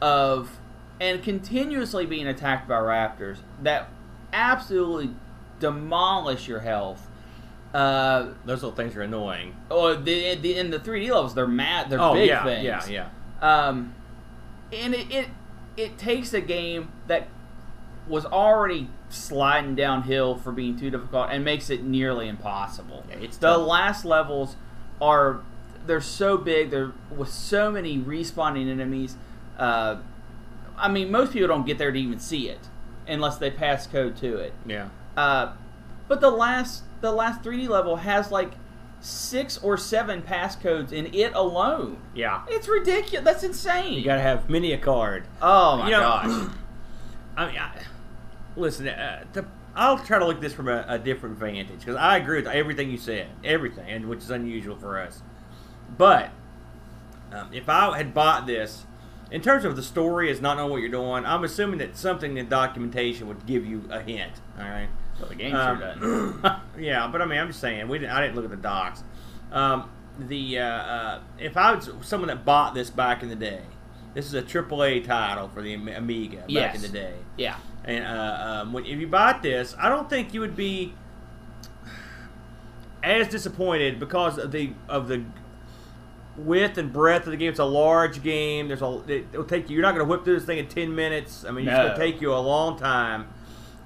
of and continuously being attacked by raptors that absolutely demolish your health. Uh, Those little things are annoying. or the, the in the 3D levels, they're mad. They're oh big yeah, things. yeah, yeah. Um, and it, it it takes a game that was already sliding downhill for being too difficult and makes it nearly impossible. Yeah, it's the tough. last levels are they're so big. They're with so many respawning enemies. Uh, I mean, most people don't get there to even see it unless they pass code to it. Yeah. Uh, but the last the last 3D level has like six or seven passcodes in it alone. Yeah. It's ridiculous. That's insane. You gotta have many a card. oh my you know, gosh. I mean, I, listen. Uh, I'll try to look at this from a, a different vantage because I agree with everything you said, everything, and which is unusual for us. But um, if I had bought this, in terms of the story, is not knowing what you're doing, I'm assuming that something in documentation would give you a hint. All right. The game Um, sure does. yeah, but I mean, I'm just saying, we didn't, I didn't look at the docs. Um, the uh, uh, if I was someone that bought this back in the day, this is a AAA title for the Amiga back Yes. in the day. yeah. And uh, um, when, if you bought this, I don't think you would be as disappointed because of the of the width and breadth of the game. It's a large game. There's a it, will take you. You're not going to whip through this thing in ten minutes. I mean, it's going to take you a long time.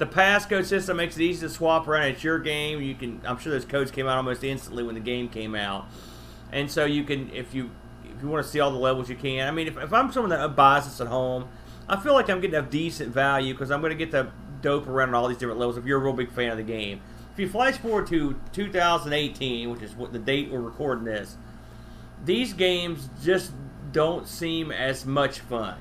The passcode system makes it easy to swap around. It's your game. You can. I'm sure those codes came out almost instantly when the game came out, and so you can if you if you want to see all the levels you can. I mean, if, if I'm someone that buys this at home, I feel like I'm getting a decent value because I'm going to get to dope around on all these different levels. If you're a real big fan of the game, if you flash forward to 2018, which is what the date we're recording this, these games just don't seem as much fun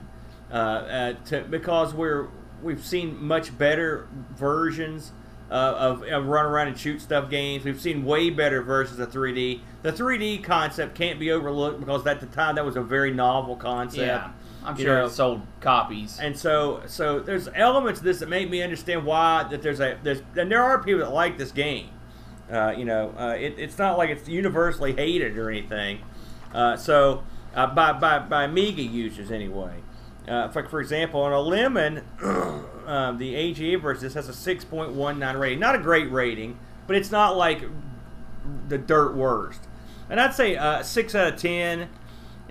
uh, uh, to, because we're we've seen much better versions uh, of, of run around and shoot stuff games. We've seen way better versions of 3D. The 3D concept can't be overlooked because at the time that was a very novel concept. Yeah. I'm sure know, it sold copies. and so, so there's elements of this that make me understand why that there's a there's and there are people that like this game. Uh, you know, uh, it, it's not like it's universally hated or anything. Uh, so, uh, by by by Amiga users anyway. Uh, for, for example, on a Lemon, um, the AGA version this has a 6.19 rating. Not a great rating, but it's not like the dirt worst. And I'd say uh, six out of ten.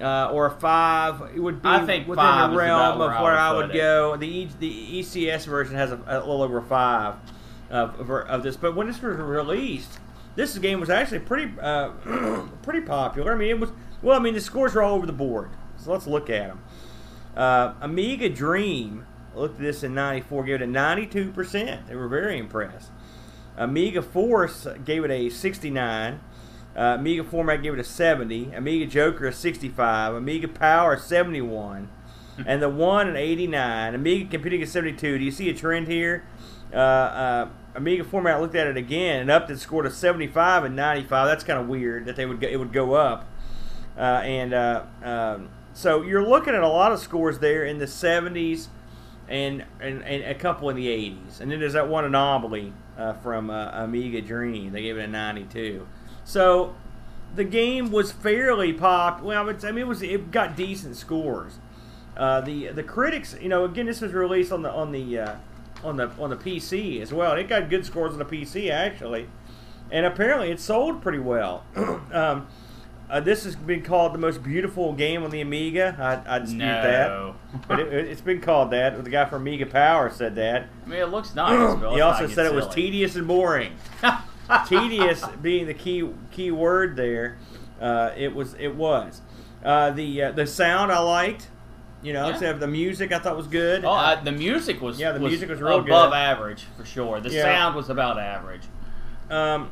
Uh, or a five, it would be I think within the realm about where of I where would I would go. The e, the ECS version has a, a little over five of, of, of this, but when this was released, this game was actually pretty uh, pretty popular. I mean, it was well. I mean, the scores are all over the board. So let's look at them. Uh, Amiga Dream looked at this in '94, gave it a 92 percent. They were very impressed. Amiga Force gave it a 69. Uh, Amiga Format gave it a 70. Amiga Joker a 65. Amiga Power a 71. and the one an 89. Amiga Computing a 72. Do you see a trend here? Uh, uh, Amiga Format looked at it again and upped it, scored a 75 and 95. That's kind of weird that they would go, it would go up. Uh, and uh, um, so you're looking at a lot of scores there in the 70s and, and, and a couple in the 80s. And then there's that one anomaly uh, from uh, Amiga Dream. They gave it a 92. So the game was fairly pop. Well, I mean, it was it got decent scores. Uh, the the critics, you know, again, this was released on the on the uh, on the on the PC as well. It got good scores on the PC actually, and apparently it sold pretty well. um, uh, this has been called the most beautiful game on the Amiga. I, I dispute that, no. but it, it's been called that. The guy from Amiga Power said that. I mean, it looks nice, but he also said it was tedious and boring. tedious being the key key word there. Uh, it was it was uh, the uh, the sound I liked. You know, Yeah. of the music I thought was good. Oh, uh, the music was Yeah, the music was real above good. average for sure. The Yeah. sound was about average. um,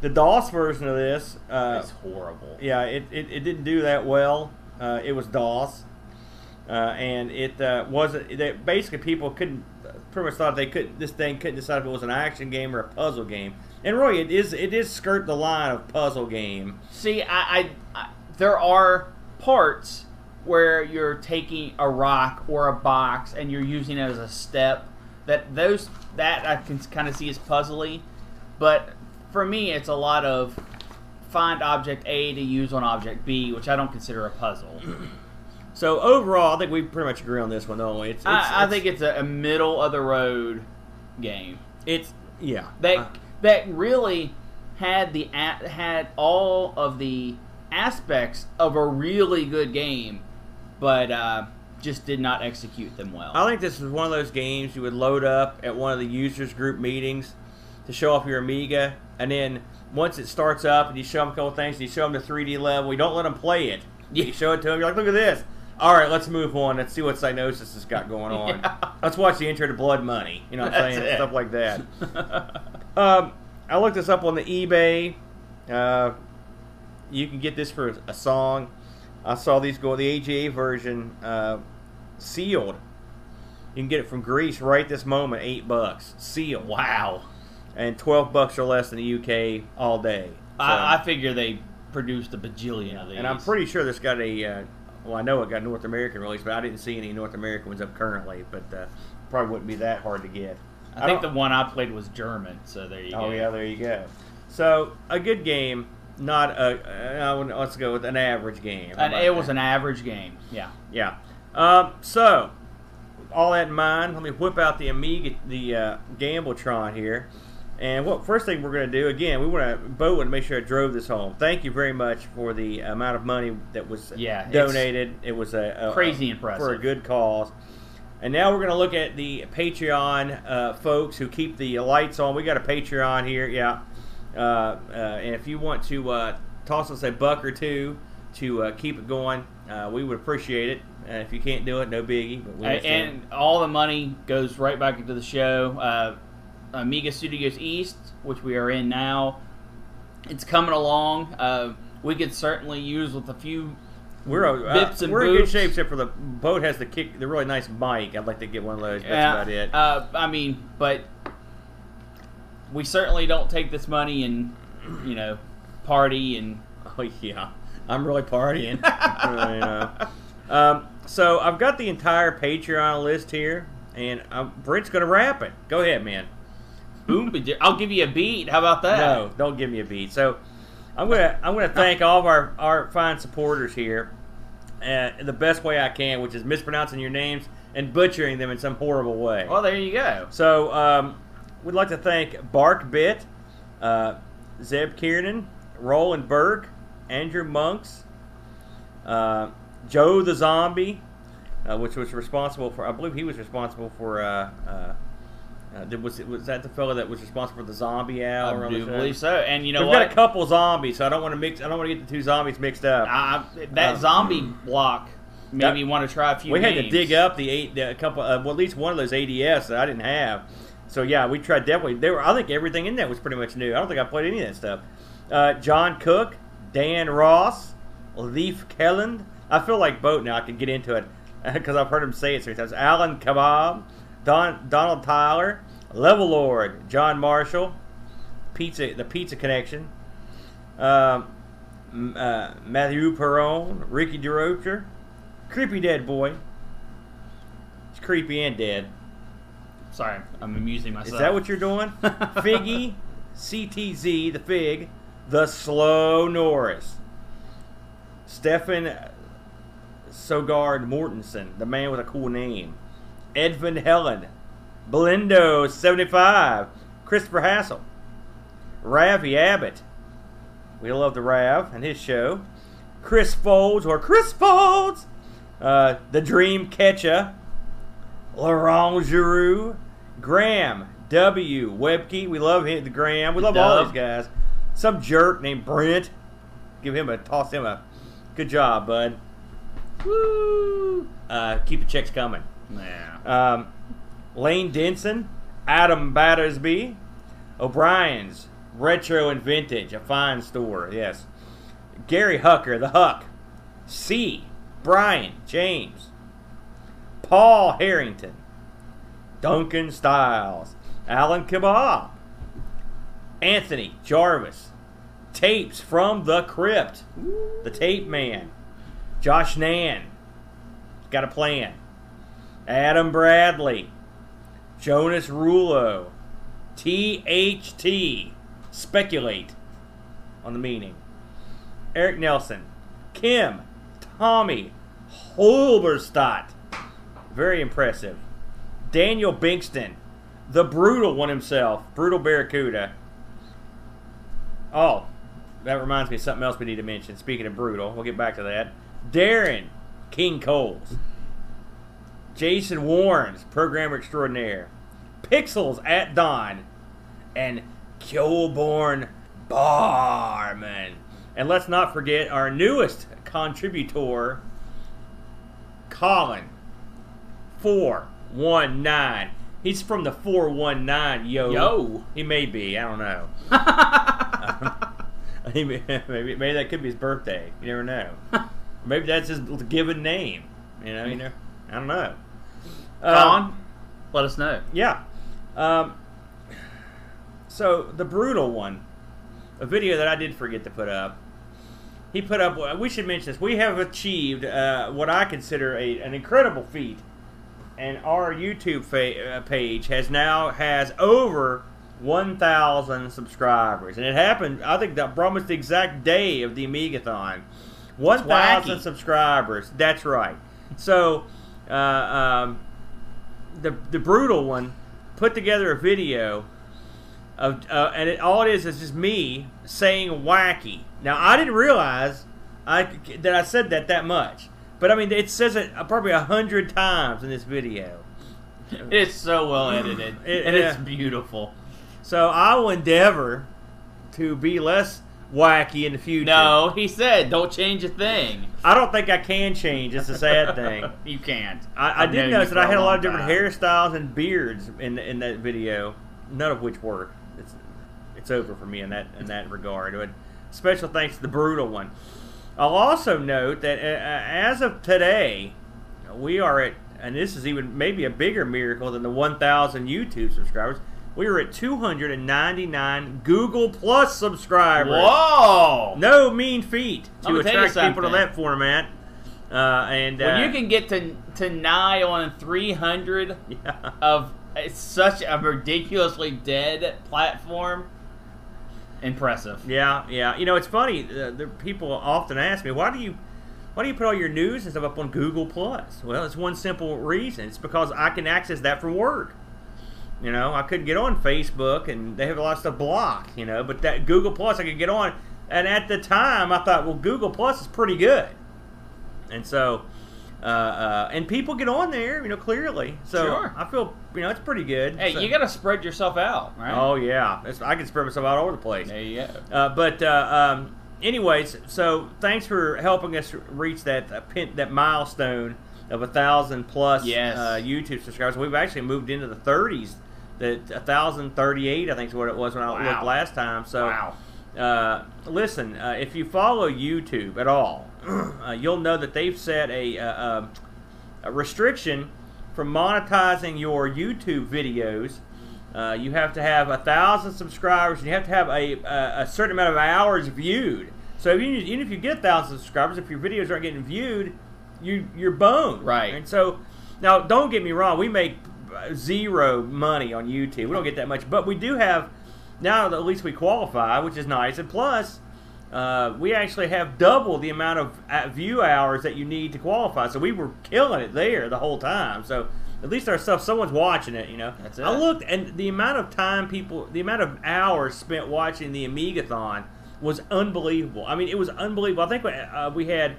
the DOS version of this, uh, it's horrible. yeah, it, it, it didn't do that well. Uh, it was DOS, uh, and it uh, wasn't. That basically people couldn't pretty much thought they could. This thing couldn't decide if it was an action game or a puzzle game. And really, it is it is skirt the line of puzzle game. See, I, I, I there are parts where you're taking a rock or a box and you're using it as a step. That those that I can kind of see as puzzly, but for me, it's a lot of find object A to use on object B, which I don't consider a puzzle. So overall, I think we pretty much agree on this one, don't we? It's, it's, I, I it's- think it's a, a middle of the road game. It's yeah. that Uh, that really had the had all of the aspects of a really good game, but uh, just did not execute them well. I think this is one of those games you would load up at one of the users group meetings to show off your Amiga, and then once it starts up and you show them a couple things, and you show them the 3D level, you don't let them play it. You show it to them, you're like, look at this. All right, let's move on. Let's see what Cyanosis has got going on. Yeah. Let's watch the intro to Blood Money. You know what I'm saying? it. Stuff like that. Um, I looked this up on the eBay. Uh, you can get this for a song. I saw these go the AGA version uh, sealed. You can get it from Greece right this moment, eight bucks sealed. wow. And twelve bucks or less in the UK all day. So- I, I figure they produced a bajillion of these. and I'm pretty sure this got a. Uh, well, I know it got North American release, but I didn't see any North American ones up currently. But uh, probably wouldn't be that hard to get. I think the one I played was German, so there you go. Oh yeah, there you go. So a good game, not a. Uh, I let's go with an average game. About it was an average game. Yeah. Yeah. Um, so, all that in mind, let me whip out the Amiga, the uh, Gambletron here. And what first thing we're going to do again? We want to Bo want to make sure I drove this home. Thank you very much for the amount of money that was Yeah, donated. It was a, a crazy a- impressive. for a good cause. And now we're going to look at the Patreon uh, folks who keep the lights on. We got a Patreon here, yeah. Uh, uh, and if you want to uh, toss us a buck or two to uh, keep it going, uh, we would appreciate it. If you can't do it, no biggie. But we and all the money goes right back into the show. Uh, Amiga Studios East, which we are in now, it's coming along. Uh, we could certainly use with a few. we're uh, bits and we're in good shape except for the boat has the kick, the really nice mic. I'd like to get one of those. That's Yeah, about it. Uh, I mean, but we certainly don't take this money and you know party and Oh yeah, I'm really partying. Uh, you know. um, so I've got the entire Patreon list here, and um, Brent's gonna wrap it. Go ahead, man. Boom. I'll give you a beat. How about that? No, don't give me a beat. So I'm gonna I'm gonna thank all of our our fine supporters here, uh, the best way I can, which is mispronouncing your names and butchering them in some horrible way. Well, there you go. So um, we'd like to thank Barkbit, uh, Zeb Kiernan, Roland Burke, Andrew Monks, uh, Joe the Zombie, uh, which was responsible for. I believe he was responsible for. Uh, did- was was that the fellow that was responsible for the zombie hour? I do believe so. And you know We've what? got a couple zombies, so I don't want to mix. I don't want to get the two zombies mixed up. I, that Um, zombie block made Yep. me want to try a few. we had to dig up the eight, the, a couple, uh, well, at least one of those ADS that I didn't have. So yeah, we tried definitely. There were, I think everything in that was pretty much new. I don't think I played any of that stuff. Uh, John Cook, Dan Ross, Leaf Kelland. I feel like boat now. I can get into it because I've heard him say it so three times. Alan Kebab, Don, Donald Tyler, Level Lord, John Marshall, Pizza, the Pizza Connection, um, uh, Matthew Perron, Ricky DeRocher, Creepy Dead Boy. It's creepy and dead. Sorry, I'm amusing myself. Is that what you're doing? Figgy, CTZ, the Fig, the Slow Norris, Stefan Sogard Mortensen, the man with a cool name, Edvin Helen, Belindo 75, Christopher Hassel, Ravi Abbott. We love the Rav and his show. Chris Folds or Chris Folds, uh, the Dream Catcher, Laurent Giroux, Graham W. Webke. We love him, the Graham. We love all these guys. Some jerk named Brent. Give him a toss him a good job, bud. Woo! Uh, keep the checks coming. Yeah. Um, Lane Denson, Adam Battersby, O'Brien's Retro and Vintage, a fine store. Yes. Gary Hucker, the Huck. C. Brian James, Paul Harrington, Duncan Stiles, Alan Kebab, Anthony Jarvis, Tapes from the Crypt, the Tape Man, Josh Nan, got a plan, Adam Bradley, Jonas Rulo, THT, speculate on the meaning, Eric Nelson, Kim, Tommy, Holberstadt, very impressive, Daniel Binkston, the brutal one himself, brutal Barracuda. Oh, that reminds me of something else we need to mention. Speaking of brutal, we'll get back to that. Darren King Coles, Jason Warrens, programmer extraordinaire, Pixels at Dawn, and Kilborn Barman. And let's not forget our newest contributor, Colin. 419. He's from the 419, yo. Yo. He may be, I don't know. He maybe, maybe that could be his birthday. You never know. maybe that's his given name. You know, you know. I don't know. Colin, let us know. yeah. Um, so the brutal one, a video that I did forget to put up. He put up. We should mention this. We have achieved uh, what I consider a, an incredible feat, and our YouTube fa- uh, page has now has over 1,000 subscribers, and it happened. I think that almost the exact day of the Amigathon. 1,000 subscribers. That's right. So, uh, um, the the brutal one put together a video of uh, and it, all it is is just me saying wacky. Now I didn't realize I that I said that that much, but I mean it says it probably a hundred times in this video. It's so well edited, It- and it's beautiful. So I will endeavor to be less wacky in the future. No, he said, "Don't change a thing." I don't think I can change. It's a sad thing. you can't. I, I did notice that I had a lot of different time. hairstyles and beards in in that video, none of which worked. It's it's over for me in that in that regard. But special thanks to the brutal one. I'll also note that uh, uh, as of today, we are at, and this is even maybe a bigger miracle than the 1,000 YouTube subscribers. We are at 299 Google Plus subscribers. Whoa! No mean feat to gonna tell you attract people to that format. Uh, and When uh, you can get to to nigh on 300 yeah. of such a ridiculously dead platform, impressive. Yeah, yeah. You know, it's funny. Uh, the people often ask me, "Why do you, why do you put all your news and stuff up on Google Plus?" Well, it's one simple reason. It's because I can access that from work. You know, I couldn't get on Facebook, and they have a lot of stuff blocked. You know, but that Google Plus I could get on. And at the time, I thought, well, Google Plus is pretty good. And so, uh, uh, and people get on there, you know, clearly. So Sure. I feel, you know, it's pretty good. Hey, So- you got to spread yourself out, right? Oh yeah, It's- I can spread myself out all over the place. there you go. Uh, but uh, um, anyways, so thanks for helping us reach that uh, pin, that milestone of a thousand plus Yes. uh, YouTube subscribers. We've actually moved into the 30s. A thousand thirty-eight, I think, is what it was when I Wow. looked last time. So, Wow. uh, listen, uh, if you follow YouTube at all, uh, you'll know that they've set a, um, a restriction from monetizing your YouTube videos. Uh, you have to have a thousand subscribers, and you have to have a, a, a certain amount of hours viewed. So even, even if you get a thousand subscribers, if your videos aren't getting viewed, you you're boned. Right. And so now, don't get me wrong, we make zero money on YouTube. We don't get that much, but we do have now. At least we qualify, which is nice. And plus, uh, we actually have double the amount of uh, view hours that you need to qualify. So we were killing it there the whole time. So at least our stuff, someone's watching it. You know. That's it. I looked, and the amount of time people, the amount of hours spent watching the Amigathon was unbelievable. I mean, it was unbelievable. I think we, uh, we had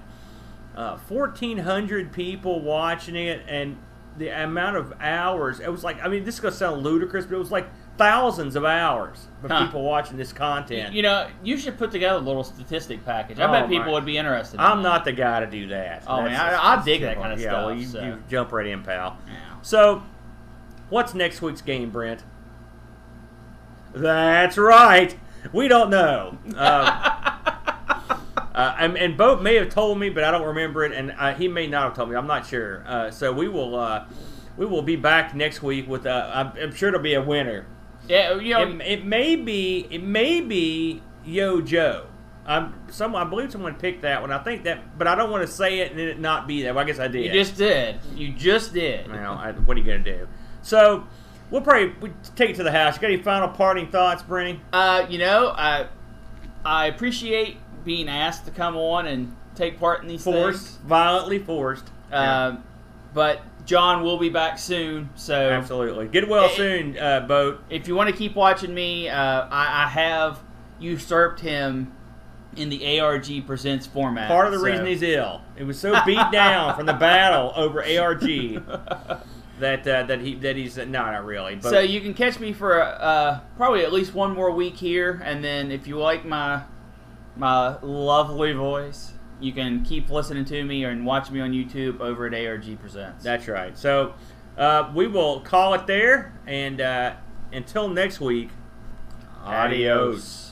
uh, 1,400 people watching it, and the amount of hours, it was like, I mean, this is going to sound ludicrous, but it was like thousands of hours of Huh. people watching this content. You know, you should put together a little statistic package. I Oh, bet people my- would be interested. in I'm that. not the guy to do that. Oh, man, I- I dig that kinda yeah, well, stuff, you, so. you jump right in, pal. Yeah. So, what's next week's game, Brent? That's right. We don't know. Um, uh, and, and Boat may have told me, but I don't remember it, and uh, he may not have told me. I'm not sure. Uh, so we will uh, we will be back next week with. Uh, I'm, I'm sure it'll be a winner. Yeah, you know, It, it may be it may be Yo! Joe. I'm some I believe someone picked that one. I think that, but I don't want to say it and it not be that. Well, I guess I did. you just did. You just did. Well, I, what are you gonna do? So we'll probably we take it to the house. You got any final parting thoughts, Brenny? Uh, you know, I I appreciate being asked to come on and take part in these Forced, things. violently forced. Um, but John will be back soon, so Absolutely. Get well Eh, soon, uh, boat. if you want to keep watching me, uh, I, I have usurped him in the ARG Presents format. Part of the so- reason he's ill. It was so beat down from the battle over ARG that uh, that he that he's no, not really. But So you can catch me for uh, probably at least one more week here, and then if you like my my lovely voice, you can keep listening to me and watch me on YouTube over at ARG Presents. that's right. So uh, we will call it there, and uh, until next week, adios.